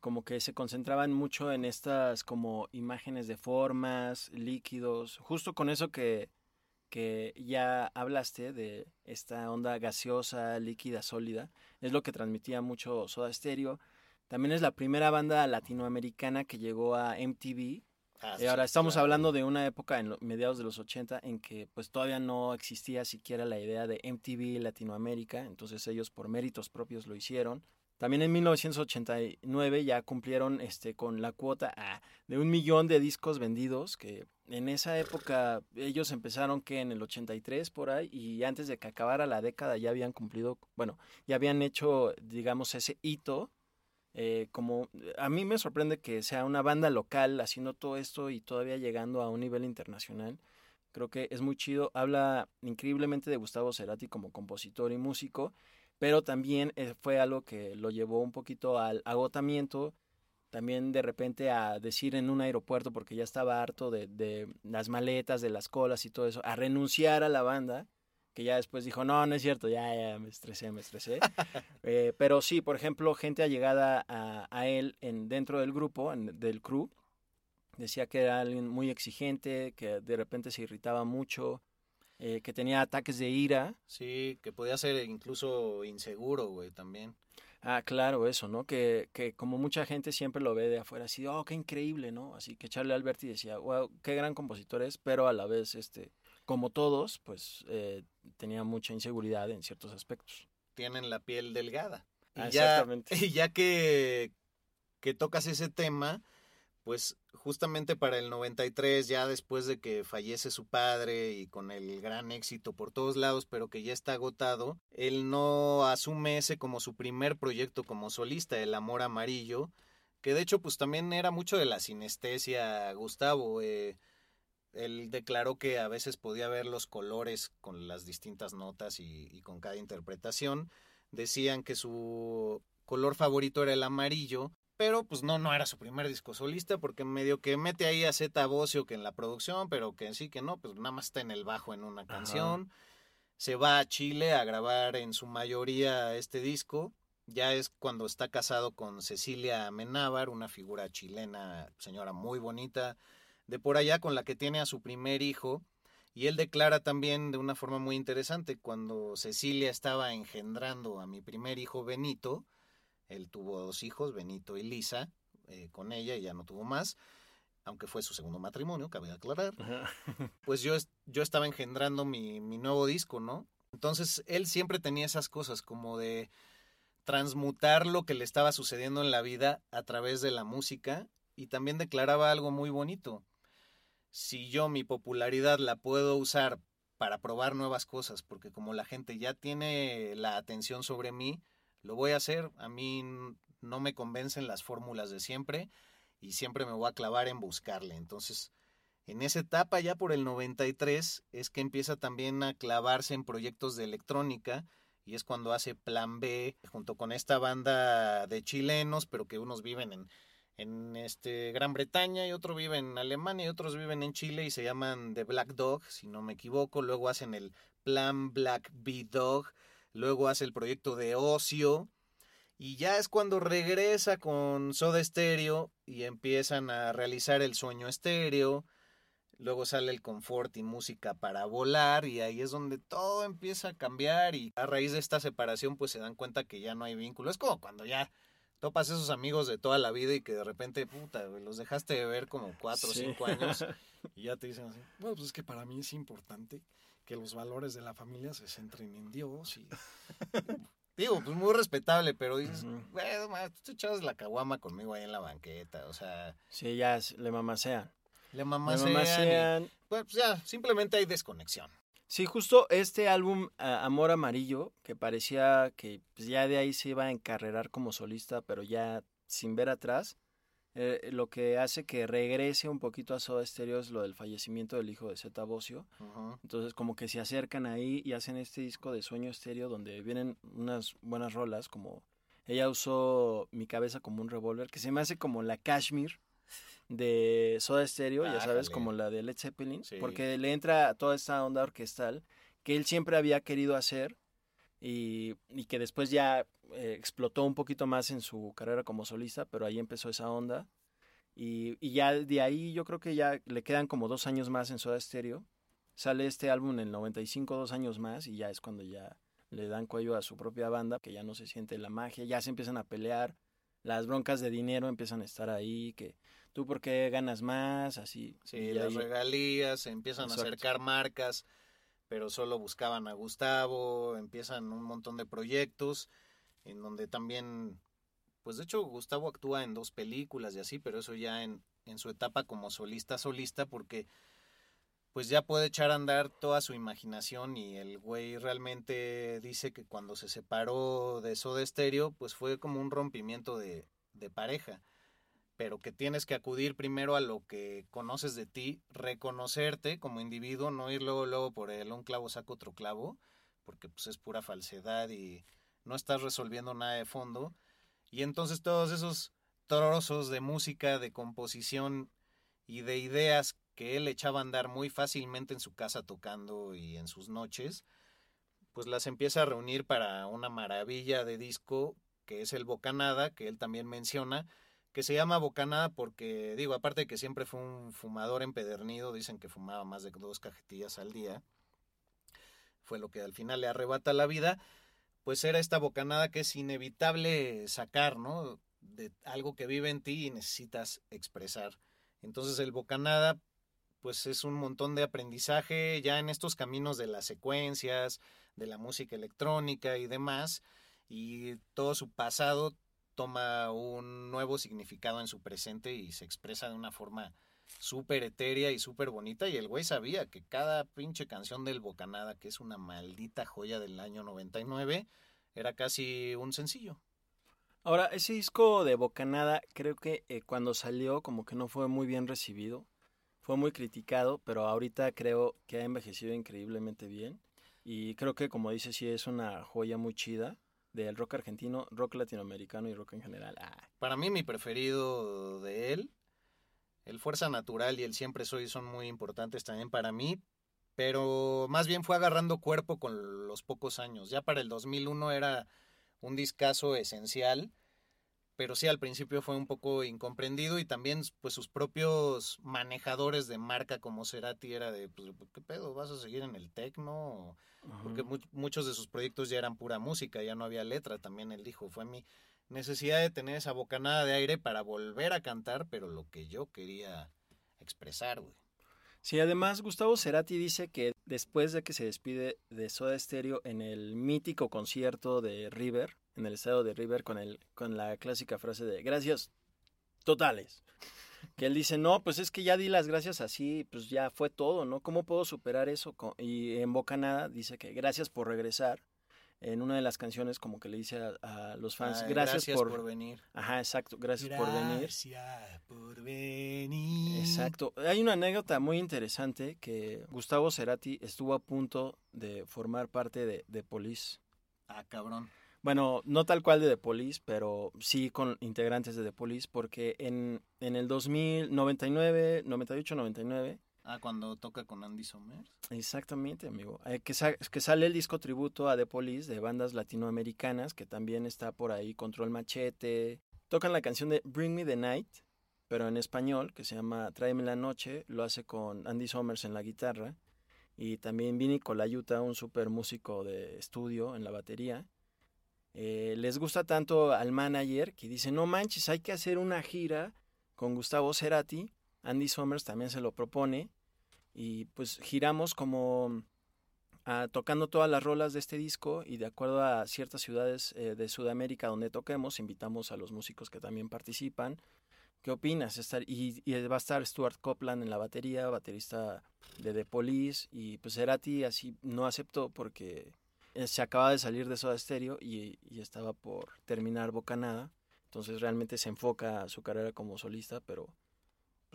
Como que se concentraban mucho en estas como imágenes de formas, líquidos, justo con eso que, que ya hablaste de esta onda gaseosa, líquida, sólida, es lo que transmitía mucho Soda Stereo. También es la primera banda latinoamericana que llegó a MTV. Ah, Y Eh, ahora estamos claro. hablando de una época en lo- mediados de los 80 en que pues todavía no existía siquiera la idea de MTV Latinoamérica, entonces ellos por méritos propios lo hicieron. También en 1989 ya cumplieron este con la cuota ah, de un millón de discos vendidos, que en esa época ellos empezaron que en el 83 por ahí y antes de que acabara la década ya habían cumplido, bueno, ya habían hecho digamos ese hito eh, como a mí me sorprende que sea una banda local haciendo todo esto y todavía llegando a un nivel internacional. Creo que es muy chido. Habla increíblemente de Gustavo Cerati como compositor y músico, pero también eh, fue algo que lo llevó un poquito al agotamiento. También de repente a decir en un aeropuerto, porque ya estaba harto de, de las maletas, de las colas y todo eso, a renunciar a la banda que ya después dijo, no, no es cierto, ya, ya me estresé, me estresé. Eh, pero sí, por ejemplo, gente allegada a, a él en, dentro del grupo, en- del crew, decía que era alguien muy exigente, que de repente se irritaba mucho, eh, que tenía ataques de ira. Sí, que podía ser incluso inseguro, güey, también. Ah, claro, eso, ¿no? Que, que como mucha gente siempre lo ve de afuera, así, oh, qué increíble, ¿no? Así que Charlie Alberti decía, wow, qué gran compositor es, pero a la vez, este, como todos, pues eh, tenía mucha inseguridad en ciertos aspectos. Tienen la piel delgada. Y Ah, ya, exactamente. y ya que, que tocas ese tema, pues justamente para el 93, ya después de que fallece su padre y con el gran éxito por todos lados, pero que ya está agotado, él no asume ese como su primer proyecto como solista, El Amor Amarillo, que de hecho pues también era mucho de la sinestesia, Gustavo. eh, él declaró que a veces podía ver los colores con las distintas notas y, y con cada interpretación. Decían que su color favorito era el amarillo, pero pues no, no era su primer disco solista, porque medio que mete ahí a Zeta Bocio que en la producción, pero que sí que no, pues nada más está en el bajo en una canción. Se va a Chile a grabar en su mayoría este disco. Ya es cuando está casado con Cecilia Amenábar, una figura chilena, señora muy bonita, de por allá con la que tiene a su primer hijo. Y él declara también de una forma muy interesante, cuando Cecilia estaba engendrando a mi primer hijo Benito, él tuvo dos hijos, Benito y Lisa, eh, con ella y ya no tuvo más, aunque fue su segundo matrimonio, cabe aclarar. Pues yo, yo estaba engendrando mi, mi nuevo disco, ¿no? Entonces él siempre tenía esas cosas como de transmutar lo que le estaba sucediendo en la vida a través de la música y también declaraba algo muy bonito. Si yo mi popularidad la puedo usar para probar nuevas cosas, porque como la gente ya tiene la atención sobre mí, lo voy a hacer. A mí no me convencen las fórmulas de siempre y siempre me voy a clavar en buscarle. Entonces, en esa etapa, ya por el 93, es que empieza también a clavarse en proyectos de electrónica y es cuando hace Plan B junto con esta banda de chilenos, pero que unos viven en, en este Gran Bretaña y otro vive en Alemania y otros viven en Chile y se llaman The Black Dog, si no me equivoco. Luego hacen el Plan Black Bee Dog, luego hace el proyecto de Ocio y ya es cuando regresa con Soda Stereo y empiezan a realizar el sueño estéreo. Luego sale el confort y música para volar y ahí es donde todo empieza a cambiar y a raíz de esta separación pues se dan cuenta que ya no hay vínculo. Es como cuando ya topas esos amigos de toda la vida y que de repente, puta, los dejaste de ver como cuatro o Sí. cinco años y ya te dicen así, bueno, pues es que para mí es importante que los valores de la familia se centren en Dios y... Digo, pues muy respetable, pero dices, Ujú. güey, no mames, tú te echabas la caguama conmigo ahí en la banqueta, o sea, Sí, ya es- le mamasean. le Le mamasean y- mamasean. pues ya, simplemente hay desconexión. Sí, justo este álbum Amor Amarillo, que parecía que pues, ya de ahí se iba a encarrerar como solista, pero ya sin ver atrás, eh, lo que hace que regrese un poquito a Soda Stereo es lo del fallecimiento del hijo de Zeta Bocio. Entonces como que se acercan ahí y hacen este disco de Sueño Estéreo donde vienen unas buenas rolas como ella usó mi cabeza como un revólver, que se me hace como la Kashmir de Soda Stereo, ya sabes, como la de Led Zeppelin, Sí. porque le entra toda esta onda orquestal que él siempre había querido hacer y, y que después ya eh, explotó un poquito más en su carrera como solista, pero ahí empezó esa onda. Y, y ya de ahí yo creo que ya le quedan como dos años más en Soda Stereo. Sale este álbum en el 95, dos años más, y ya es cuando ya le dan cuello a su propia banda, que ya no se siente la magia, ya se empiezan a pelear. las broncas de dinero empiezan a estar ahí, que tú por qué ganas más, así. Sí, las ahí- regalías, se empiezan Exacto. a acercar marcas, pero solo buscaban a Gustavo, empiezan un montón de proyectos en donde también, pues de hecho Gustavo actúa en dos películas y así, pero eso ya en, en su etapa como solista solista, porque pues ya puede echar a andar toda su imaginación y el güey realmente dice que cuando se separó de Soda Stereo, pues fue como un rompimiento de, de pareja. Pero que tienes que acudir primero a lo que conoces de ti, reconocerte como individuo, no ir luego, luego por el un clavo saca otro clavo, porque pues es pura falsedad y no estás resolviendo nada de fondo. Y entonces todos esos trozos de música, de composición y de ideas que él echaba a andar muy fácilmente en su casa tocando y en sus noches, pues las empieza a reunir para una maravilla de disco que es el Bocanada, que él también menciona, que se llama Bocanada porque, digo, aparte de que siempre fue un fumador empedernido, dicen que fumaba más de dos cajetillas al día, fue lo que al final le arrebata la vida, pues era esta bocanada que es inevitable sacar, ¿no? De algo que vive en ti y necesitas expresar. Entonces el bocanada, pues es un montón de aprendizaje ya en estos caminos de las secuencias, de la música electrónica y demás, y todo su pasado toma un nuevo significado en su presente y se expresa de una forma súper etérea y súper bonita. Y el güey sabía que cada pinche canción del Bocanada, que es una maldita joya del año 99, era casi un sencillo. Ahora, ese disco de Bocanada, creo que eh, cuando salió como que no fue muy bien recibido, fue muy criticado, pero ahorita creo que ha envejecido increíblemente bien. Y creo que, como dice, sí es una joya muy chida del rock argentino, rock latinoamericano y rock en general. Ah, Para mí mi preferido de él, el Fuerza Natural y el Siempre Soy son muy importantes también para mí, pero más bien fue agarrando cuerpo con los pocos años. Ya para el 2001 era un discazo esencial, pero sí al principio fue un poco incomprendido y también pues sus propios manejadores de marca como Cerati era de pues, ¿qué pedo? ¿Vas a seguir en el tecno? Porque mu muchos de sus proyectos ya eran pura música, ya no había letra, también él dijo, fue mi necesidad de tener esa bocanada de aire para volver a cantar, pero lo que yo quería expresar, güey. Sí, además Gustavo Cerati dice que después de que se despide de Soda Stereo en el mítico concierto de River, en el estado de River, con, el, con la clásica frase de gracias totales, que él dice, no, pues es que ya di las gracias así, pues ya fue todo, ¿no? ¿Cómo puedo superar eso? Y en Bocanada dice que gracias por regresar. En una de las canciones como que le dice a, a los fans, Ay, gracias, por... por venir. Ajá, exacto, gracias, por venir. Gracias por venir. Exacto. Hay una anécdota muy interesante que Gustavo Cerati estuvo a punto de formar parte de, de Police. Ah, cabrón. Bueno, no tal cual de The Police, pero sí con integrantes de The Police, porque en, en el 2000, 99, 98, 99, Ah, cuando toca con Andy Somers. exactamente, amigo, eh, que, sa- que sale el disco tributo a The Police de bandas latinoamericanas, que también está por ahí Control Machete. Tocan la canción de Bring Me the Night, pero en español, que se llama Tráeme la Noche, lo hace con Andy Somers en la guitarra y también Vinny Colaiuta, un super músico de estudio en la batería. Eh, les gusta tanto al manager que dice, no manches, hay que hacer una gira con Gustavo Cerati. Andy Somers también se lo propone y pues giramos como ah, tocando todas las rolas de este disco y de acuerdo a ciertas ciudades eh, de Sudamérica donde toquemos, invitamos a los músicos que también participan. ¿Qué opinas? Estar, y, va a estar Stuart Copeland en la batería, baterista de The Police, y pues Cerati así no aceptó porque eh, se acaba de salir de Soda Stereo y, y estaba por terminar Bocanada. Entonces realmente se enfoca a su carrera como solista, pero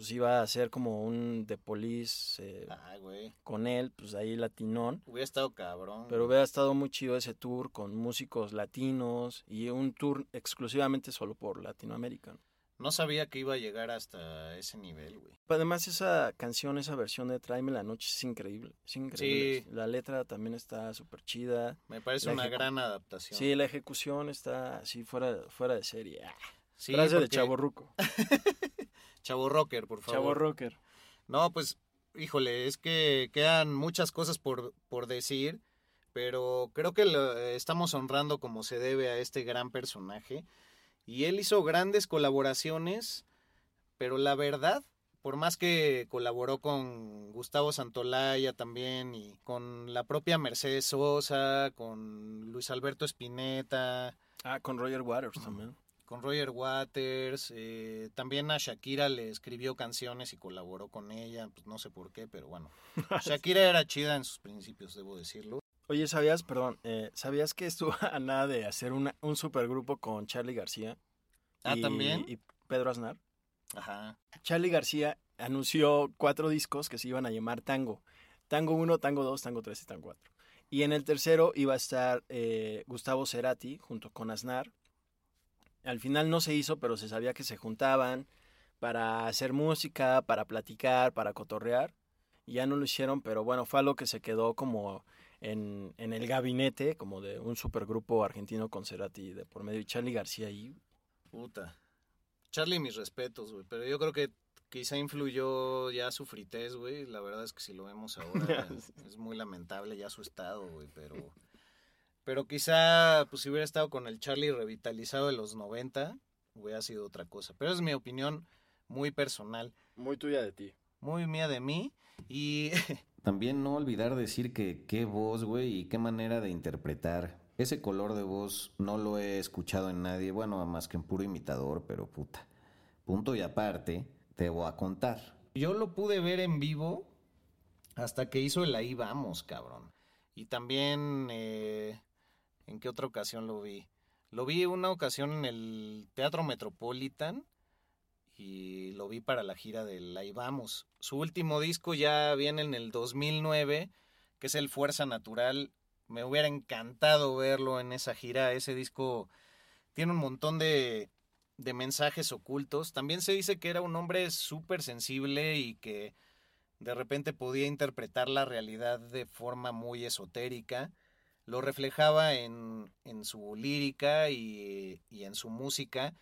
pues iba a ser como un The Police eh, güey. con él, pues ahí latinón. Hubiera estado cabrón. Pero hubiera estado muy chido ese tour con músicos latinos y un tour exclusivamente solo por Latinoamérica. ¿no? Sabía que iba a llegar hasta ese nivel, güey. Además esa canción, esa versión de Tráeme la Noche es increíble. Es increíble. Sí. La letra también está súper chida. Me parece La una gran adaptación. Sí, la ejecución está así fuera, fuera de serie. Ah, Sí, Frase de porque- Chavo Ruco. Chavo Rocker, por favor. Chavo Rocker. No, pues, híjole, es que quedan muchas cosas por, por decir, pero creo que lo, eh, estamos honrando como se debe a este gran personaje. Y él hizo grandes colaboraciones, pero la verdad, por más que colaboró con Gustavo Santolaya también y con la propia Mercedes Sosa, con Luis Alberto Spinetta, Ah, con Roger Waters también. Con Roger Waters, eh, también a Shakira le escribió canciones y colaboró con ella, pues no sé por qué, pero bueno. Shakira era chida en sus principios, debo decirlo. Oye, ¿sabías, perdón, eh, ¿sabías que estuvo a nada de hacer una, un supergrupo con Charlie García? Ah, y- ¿también? Y Pedro Aznar. Ajá. Charlie García anunció cuatro discos que se iban a llamar Tango. Tango 1, Tango 2, Tango 3 y Tango 4. Y en el tercero iba a estar eh, Gustavo Cerati junto con Aznar. Al final no se hizo, pero se sabía que se juntaban para hacer música, para platicar, para cotorrear. Y ya no lo hicieron, pero bueno, fue algo que se quedó como en, en el gabinete, como de un supergrupo argentino con Cerati de por medio. Y Charlie García ahí. Puta. Charlie, mis respetos, güey. Pero yo creo que quizá influyó ya su fritez, güey. La verdad es que si lo vemos ahora es muy lamentable ya su estado, güey. Pero, pero quizá, pues si hubiera estado con el Charlie revitalizado de los 90, hubiera sido otra cosa. Pero es mi opinión muy personal, Muy tuya de ti. muy mía de mí. Y También no olvidar decir que qué voz, güey, y qué manera de interpretar. Ese color de voz no lo he escuchado en nadie, bueno, más que en puro imitador, pero puta. Punto y aparte, te voy a contar. Yo lo pude ver en vivo hasta que hizo el Ahí Vamos, cabrón. Y también, eh, ¿en qué otra ocasión lo vi? Lo vi una ocasión en el Teatro Metropolitan y lo vi para la gira del Ahí Vamos. Su último disco ya viene en el 2009, que es el Fuerza Natural. Me hubiera encantado verlo en esa gira. Ese disco tiene un montón de, de mensajes ocultos. También se dice que era un hombre súper sensible y que de repente podía interpretar la realidad de forma muy esotérica. Lo reflejaba en, en su lírica y, y en su música.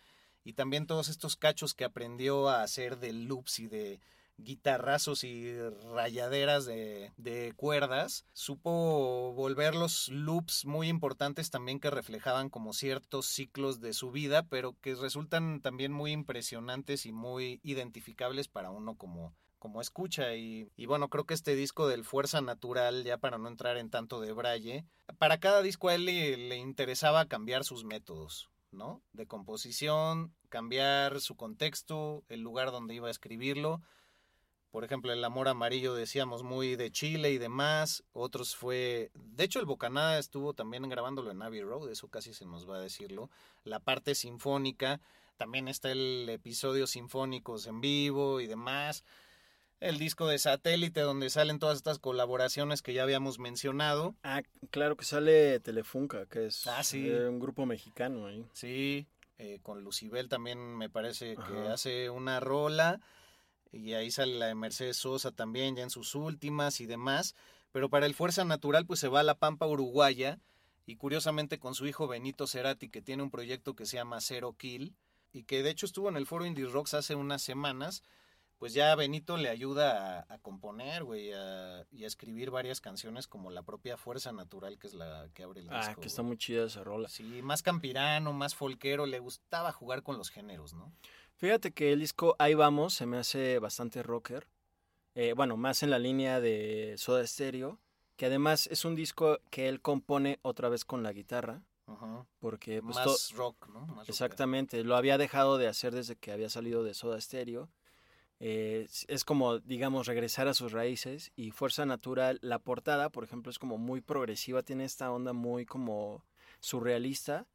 Y también todos estos cachos que aprendió a hacer de loops y de guitarrazos y rayaderas de, de cuerdas, supo volver los loops muy importantes también que reflejaban como ciertos ciclos de su vida, pero que resultan también muy impresionantes y muy identificables para uno como, como escucha. Y, bueno, creo que este disco del Fuerza Natural, ya para no entrar en tanto de braille, para cada disco a él le, le interesaba cambiar sus métodos. ¿no? De composición, cambiar su contexto, el lugar donde iba a escribirlo. Por ejemplo, El Amor Amarillo decíamos muy de Chile y demás. Otros fue... De hecho, el Bocanada estuvo también grabándolo en Abbey Road, eso casi se nos va a decirlo. La parte sinfónica, también está el episodio sinfónicos en vivo y demás. El disco de satélite donde salen todas estas colaboraciones que ya habíamos mencionado. Ah, claro que sale Telefunca, que es Ah, sí. eh, un grupo mexicano ahí. Sí, eh, con Lucibel también me parece que Ajá. hace una rola. Y ahí sale la de Mercedes Sosa también, ya en sus últimas y demás. Pero para el Fuerza Natural, pues se va a la Pampa Uruguaya. Y curiosamente con su hijo Benito Cerati, que tiene un proyecto que se llama Zero Kill. Y que de hecho estuvo en el foro Indie Rocks hace unas semanas. Pues ya Benito le ayuda a, a componer, güey, a- y a escribir varias canciones como la propia Fuerza Natural, que es la que abre el disco. Ah, que está muy chida esa rola. Sí, más campirano, más folquero, le gustaba jugar con los géneros, ¿no? Fíjate que el disco Ahí Vamos se me hace bastante rocker. Eh, bueno, más en la línea de Soda Stereo. Que además es un disco que él compone otra vez con la guitarra. Porque pues, más rock, ¿no? Más. Exactamente, lo había dejado de hacer desde que había salido de Soda Stereo. Eh, es- como, digamos, regresar a sus raíces y Fuerza Natural, la portada, por ejemplo, es como muy progresiva, tiene esta onda muy como surrealista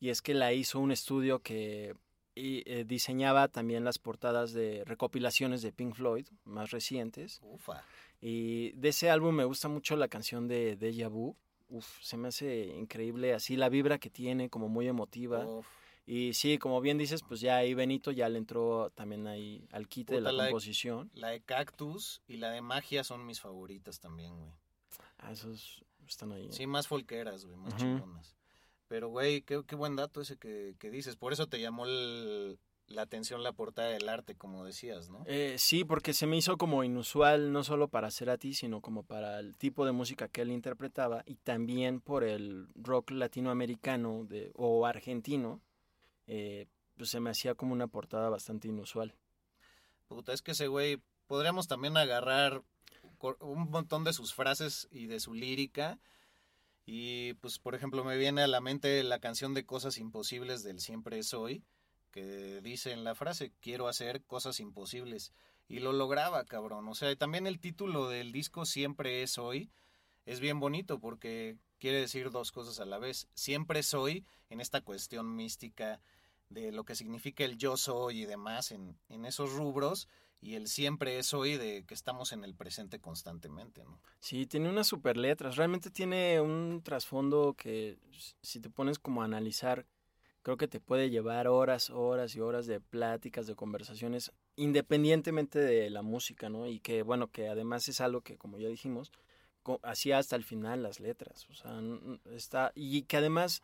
y es que la hizo un estudio que eh, diseñaba también las portadas de recopilaciones de Pink Floyd más recientes Ufa. y de ese álbum me gusta mucho la canción de Deja Vu. Uf, se me hace increíble así la vibra que tiene, como muy emotiva. Uf. Y sí, como bien dices, pues ya ahí Benito ya le entró también ahí al quite Puta, de la la de- composición. La de Cactus y la de Magia son mis favoritas también, güey. Ah, esos están ahí. Sí, más folqueras, güey, más Ujú. chingonas. Pero, güey, qué, qué buen dato ese que, que dices. Por eso te llamó el- la atención la portada del arte, como decías, ¿no? Eh, sí, porque se me hizo como inusual, no solo para Cerati, sino como para el tipo de música que él interpretaba y también por el rock latinoamericano de, o argentino. Eh, pues se me hacía como una portada bastante inusual. Puta, es que ese güey, podríamos también agarrar un montón de sus frases y de su lírica. Y pues, por ejemplo, me viene a la mente la canción de Cosas Imposibles del Siempre es Hoy, que dice en la frase, quiero hacer cosas imposibles. Y lo lograba, cabrón. O sea, también el título del disco Siempre es Hoy es bien bonito porque quiere decir dos cosas a la vez. Siempre soy en esta cuestión mística de lo que significa el yo soy y demás en, en esos rubros y el siempre es hoy de que estamos en el presente constantemente, ¿no? Sí, tiene unas super letras. Realmente tiene un trasfondo que si te pones como a analizar, creo que te puede llevar horas, horas y horas de pláticas, de conversaciones, independientemente de la música, ¿no? Y que, bueno, que además es algo que, como ya dijimos, hacía hasta el final las letras. O sea, está. Y que además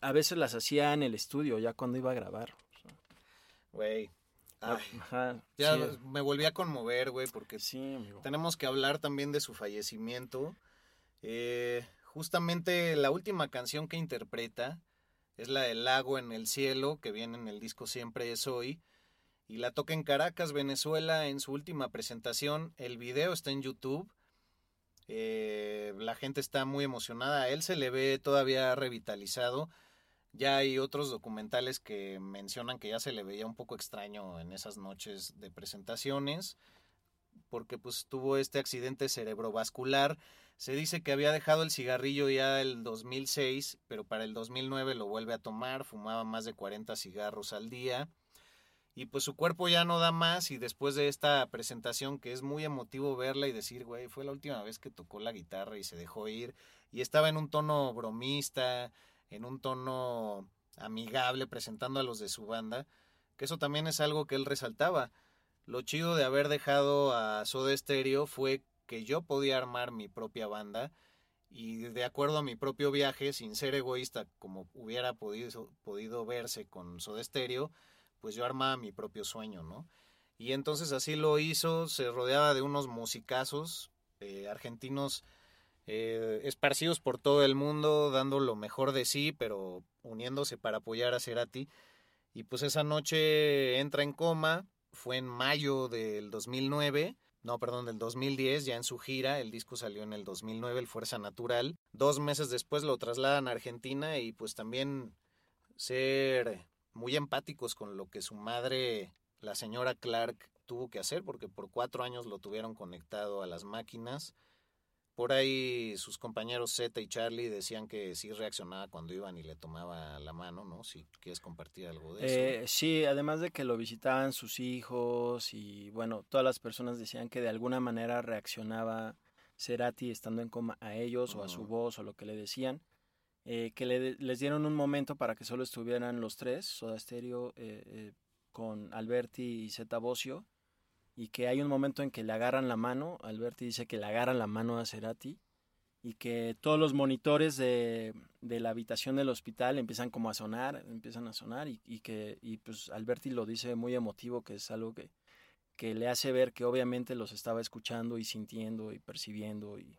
a veces las hacía en el estudio, ya cuando iba a grabar. O sea, Güey. ah, ajá, ya sí, me volví a conmover, güey, porque sí, amigo. tenemos que hablar también de su fallecimiento. Eh, justamente la última canción que interpreta es la del lago en el cielo, que viene en el disco Siempre es hoy. Y la toca en Caracas, Venezuela, en su última presentación. El video está en YouTube. Eh, la gente está muy emocionada. A él se le ve todavía revitalizado. Ya hay otros documentales que mencionan que ya se le veía un poco extraño en esas noches de presentaciones porque pues tuvo este accidente cerebrovascular. Se dice que había dejado el cigarrillo ya el 2006, pero para el 2009 lo vuelve a tomar, fumaba más de 40 cigarros al día. Y pues su cuerpo ya no da más y después de esta presentación que es muy emotivo verla y decir, güey, fue la última vez que tocó la guitarra y se dejó ir. Y estaba en un tono bromista, en un tono amigable, presentando a los de su banda, que eso también es algo que él resaltaba. Lo chido de haber dejado a Soda Stereo fue que yo podía armar mi propia banda y de acuerdo a mi propio viaje, sin ser egoísta como hubiera podido, podido verse con Soda Stereo, pues yo armaba mi propio sueño, ¿no? Y entonces así lo hizo, se rodeaba de unos musicazos eh, argentinos eh, esparcidos por todo el mundo, dando lo mejor de sí, pero uniéndose para apoyar a Cerati. Y pues esa noche entra en coma, fue en mayo del 2009, no, perdón, del 2010, ya en su gira, el disco salió en el 2009, el Fuerza Natural. Dos meses después lo trasladan a Argentina y pues también ser muy empáticos con lo que su madre, la señora Clark, tuvo que hacer, porque por cuatro años lo tuvieron conectado a las máquinas. Por ahí sus compañeros Zeta y Charlie decían que sí reaccionaba cuando iban y le tomaba la mano, ¿no? Si quieres compartir algo de eso. Eh, sí, además de que lo visitaban sus hijos y bueno, todas las personas decían que de alguna manera reaccionaba Cerati estando en coma a ellos o a su voz o lo que le decían, eh, que le- les dieron un momento para que solo estuvieran los tres, Soda Stereo eh, eh, con Alberti y Zeta Bosio, y que hay un momento en que le agarran la mano, Alberti dice que le agarran la mano a Cerati, y que todos los monitores de, de la habitación del hospital empiezan como a sonar, empiezan a sonar y, y que y pues Alberti lo dice muy emotivo, que es algo que, que le hace ver que obviamente los estaba escuchando y sintiendo y percibiendo y,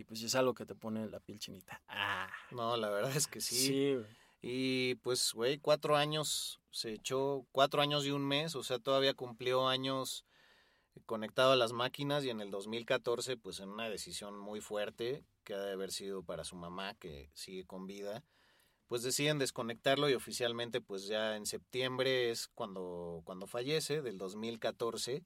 y pues es algo que te pone la piel chinita. Ah, No, la verdad es que sí. sí. Y pues, güey, cuatro años se echó, cuatro años y un mes, o sea, todavía cumplió años conectado a las máquinas y en el 2014, pues en una decisión muy fuerte, que ha de haber sido para su mamá, que sigue con vida, pues deciden desconectarlo y oficialmente, pues ya en septiembre es cuando, cuando fallece, del 2014.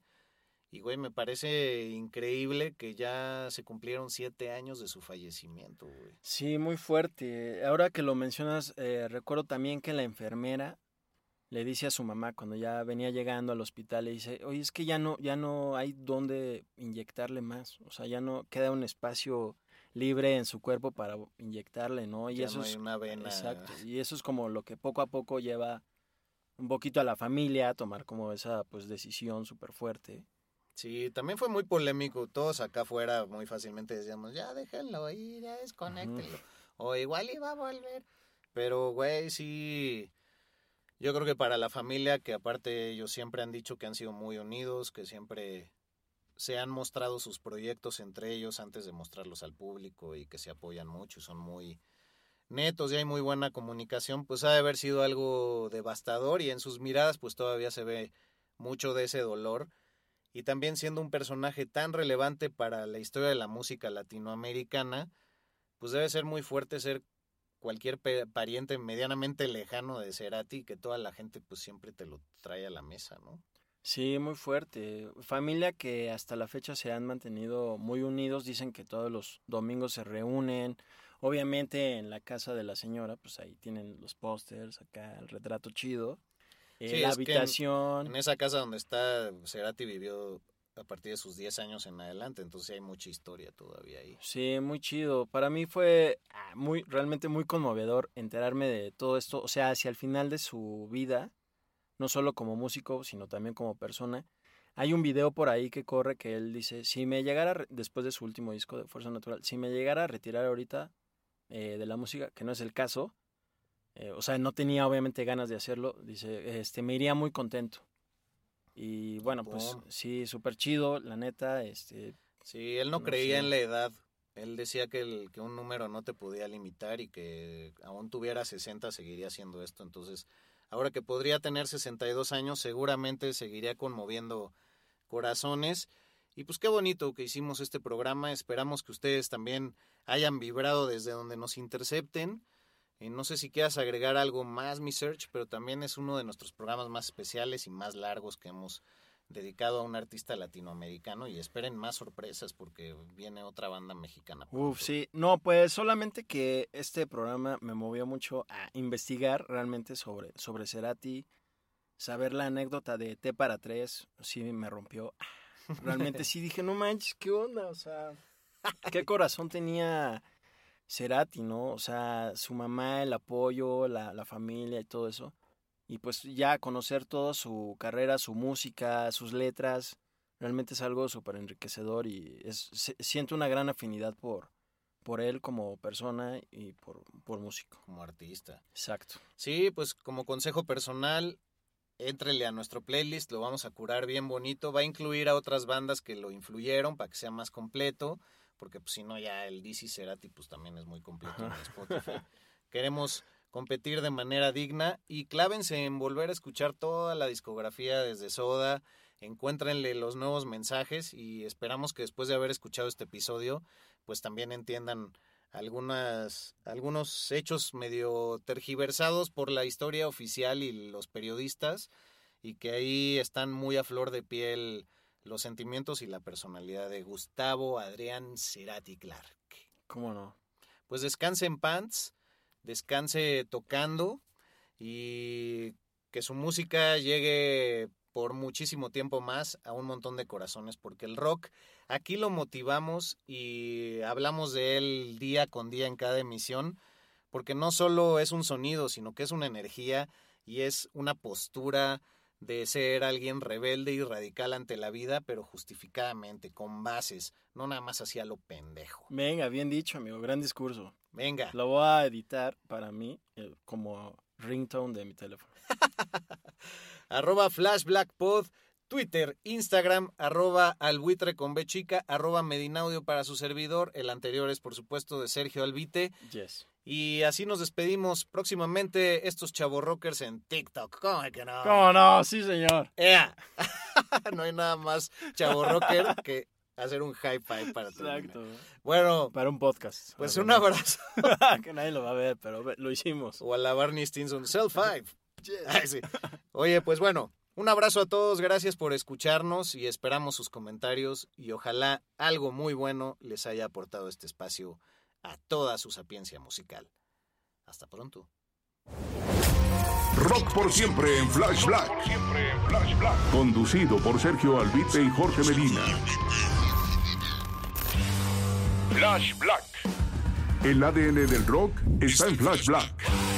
Y, güey, me parece increíble que ya se cumplieron siete años de su fallecimiento, güey. Sí, muy fuerte. Ahora que lo mencionas, eh, recuerdo también que la enfermera le dice a su mamá cuando ya venía llegando al hospital, le dice, oye, es que ya no, ya no hay dónde inyectarle más, o sea, ya no queda un espacio libre en su cuerpo para inyectarle, ¿no? Y Ya eso no es hay una vena. exacto. Y eso es como lo que poco a poco lleva un poquito a la familia a tomar como esa pues decisión súper fuerte. Sí, también fue muy polémico. Todos acá afuera muy fácilmente decíamos, ya déjenlo ir, ya desconéctenlo. O igual iba a volver. Pero, güey, sí. Yo creo que para la familia, que aparte ellos siempre han dicho que han sido muy unidos, que siempre se han mostrado sus proyectos entre ellos antes de mostrarlos al público y que se apoyan mucho y son muy netos y hay muy buena comunicación, pues ha de haber sido algo devastador y en sus miradas pues todavía se ve mucho de ese dolor. Y también siendo un personaje tan relevante para la historia de la música latinoamericana, pues debe ser muy fuerte ser cualquier pariente medianamente lejano de Cerati que toda la gente pues siempre te lo trae a la mesa, ¿no? Sí, muy fuerte. Familia que hasta la fecha se han mantenido muy unidos. Dicen que todos los domingos se reúnen. Obviamente en la casa de la señora, pues ahí tienen los pósters, acá el retrato chido. Eh, Sí, la en- habitación. En esa casa donde está Cerati vivió a partir de sus 10 años en adelante, entonces hay mucha historia todavía ahí. Sí, muy chido. Para mí fue ah, muy, realmente muy conmovedor enterarme de todo esto. O sea, hacia el final de su vida, no solo como músico, sino también como persona. Hay un video por ahí que corre que él dice, si me llegara, después de su último disco de Fuerza Natural, si me llegara a retirar ahorita eh, de la música, que no es el caso, eh, o sea, no tenía obviamente ganas de hacerlo, dice, este, me iría muy contento. Y bueno, pues sí, súper chido, la neta, este, Sí, él no No creía sé. en la edad. Él decía que, el- que un número no te podía limitar y que aún tuviera 60 seguiría haciendo esto. Entonces, ahora que podría tener 62 años, seguramente seguiría conmoviendo corazones. Y pues qué bonito que hicimos este programa. Esperamos que ustedes también hayan vibrado desde donde nos intercepten. Eh, no sé si quieras agregar algo más, mi Search, pero también es uno de nuestros programas más especiales y más largos que hemos dedicado a un artista latinoamericano y esperen más sorpresas porque viene otra banda mexicana. Uf, sí. No, pues solamente que este programa me movió mucho a investigar realmente sobre, sobre Cerati, saber la anécdota de T para tres, sí me rompió. Realmente sí dije, no manches, ¿qué onda? O sea, qué corazón tenía Cerati, ¿no? O sea, su mamá, el apoyo, la, la familia y todo eso. Y pues ya conocer toda su carrera, su música, sus letras, realmente es algo súper enriquecedor y es, se- siento una gran afinidad por, por él como persona y por, por músico. Como artista. Exacto. Sí, pues como consejo personal, éntrenle a nuestro playlist, lo vamos a curar bien bonito. Va a incluir a otras bandas que lo influyeron para que sea más completo, porque pues si no ya el DC Cerati pues también es muy completo en Spotify. Queremos competir de manera digna y clávense en volver a escuchar toda la discografía desde Soda, encuéntrenle los nuevos mensajes y esperamos que después de haber escuchado este episodio pues también entiendan algunas, algunos hechos medio tergiversados por la historia oficial y los periodistas, y que ahí están muy a flor de piel los sentimientos y la personalidad de Gustavo Adrián Cerati Clark. ¿Cómo no? Pues descanse en pants, descanse tocando y que su música llegue por muchísimo tiempo más a un montón de corazones, porque el rock aquí lo motivamos y hablamos de él día con día en cada emisión, porque no solo es un sonido, sino que es una energía y es una postura de ser alguien rebelde y radical ante la vida, pero justificadamente, con bases, no nada más hacia lo pendejo. Venga, bien dicho, amigo. Gran discurso. Venga. Lo voy a editar para mí eh, como ringtone de mi teléfono. arroba flashblackpod, Twitter, Instagram, arroba albuitre con B chica, arroba medinaudio para su servidor. El anterior es, por supuesto, de Sergio Albite. Yes. Y así nos despedimos próximamente estos rockers en TikTok. ¿Cómo que no? ¿Cómo no? Sí, señor. ¡Ea! no hay nada más rocker que hacer un high five para terminar. Exacto. Bueno, Para un podcast. pues un abrazo. que nadie lo va a ver, pero lo hicimos. o a la Barney Stinson. Self five. Ay, sí. Oye, pues bueno, un abrazo a todos, gracias por escucharnos y esperamos sus comentarios y ojalá algo muy bueno les haya aportado este espacio a toda su sapiencia musical. Hasta pronto. Rock por siempre en Flash Black. Conducido por Sergio Albite y Jorge Medina. Flash Black. El ADN del rock está en Flash Black.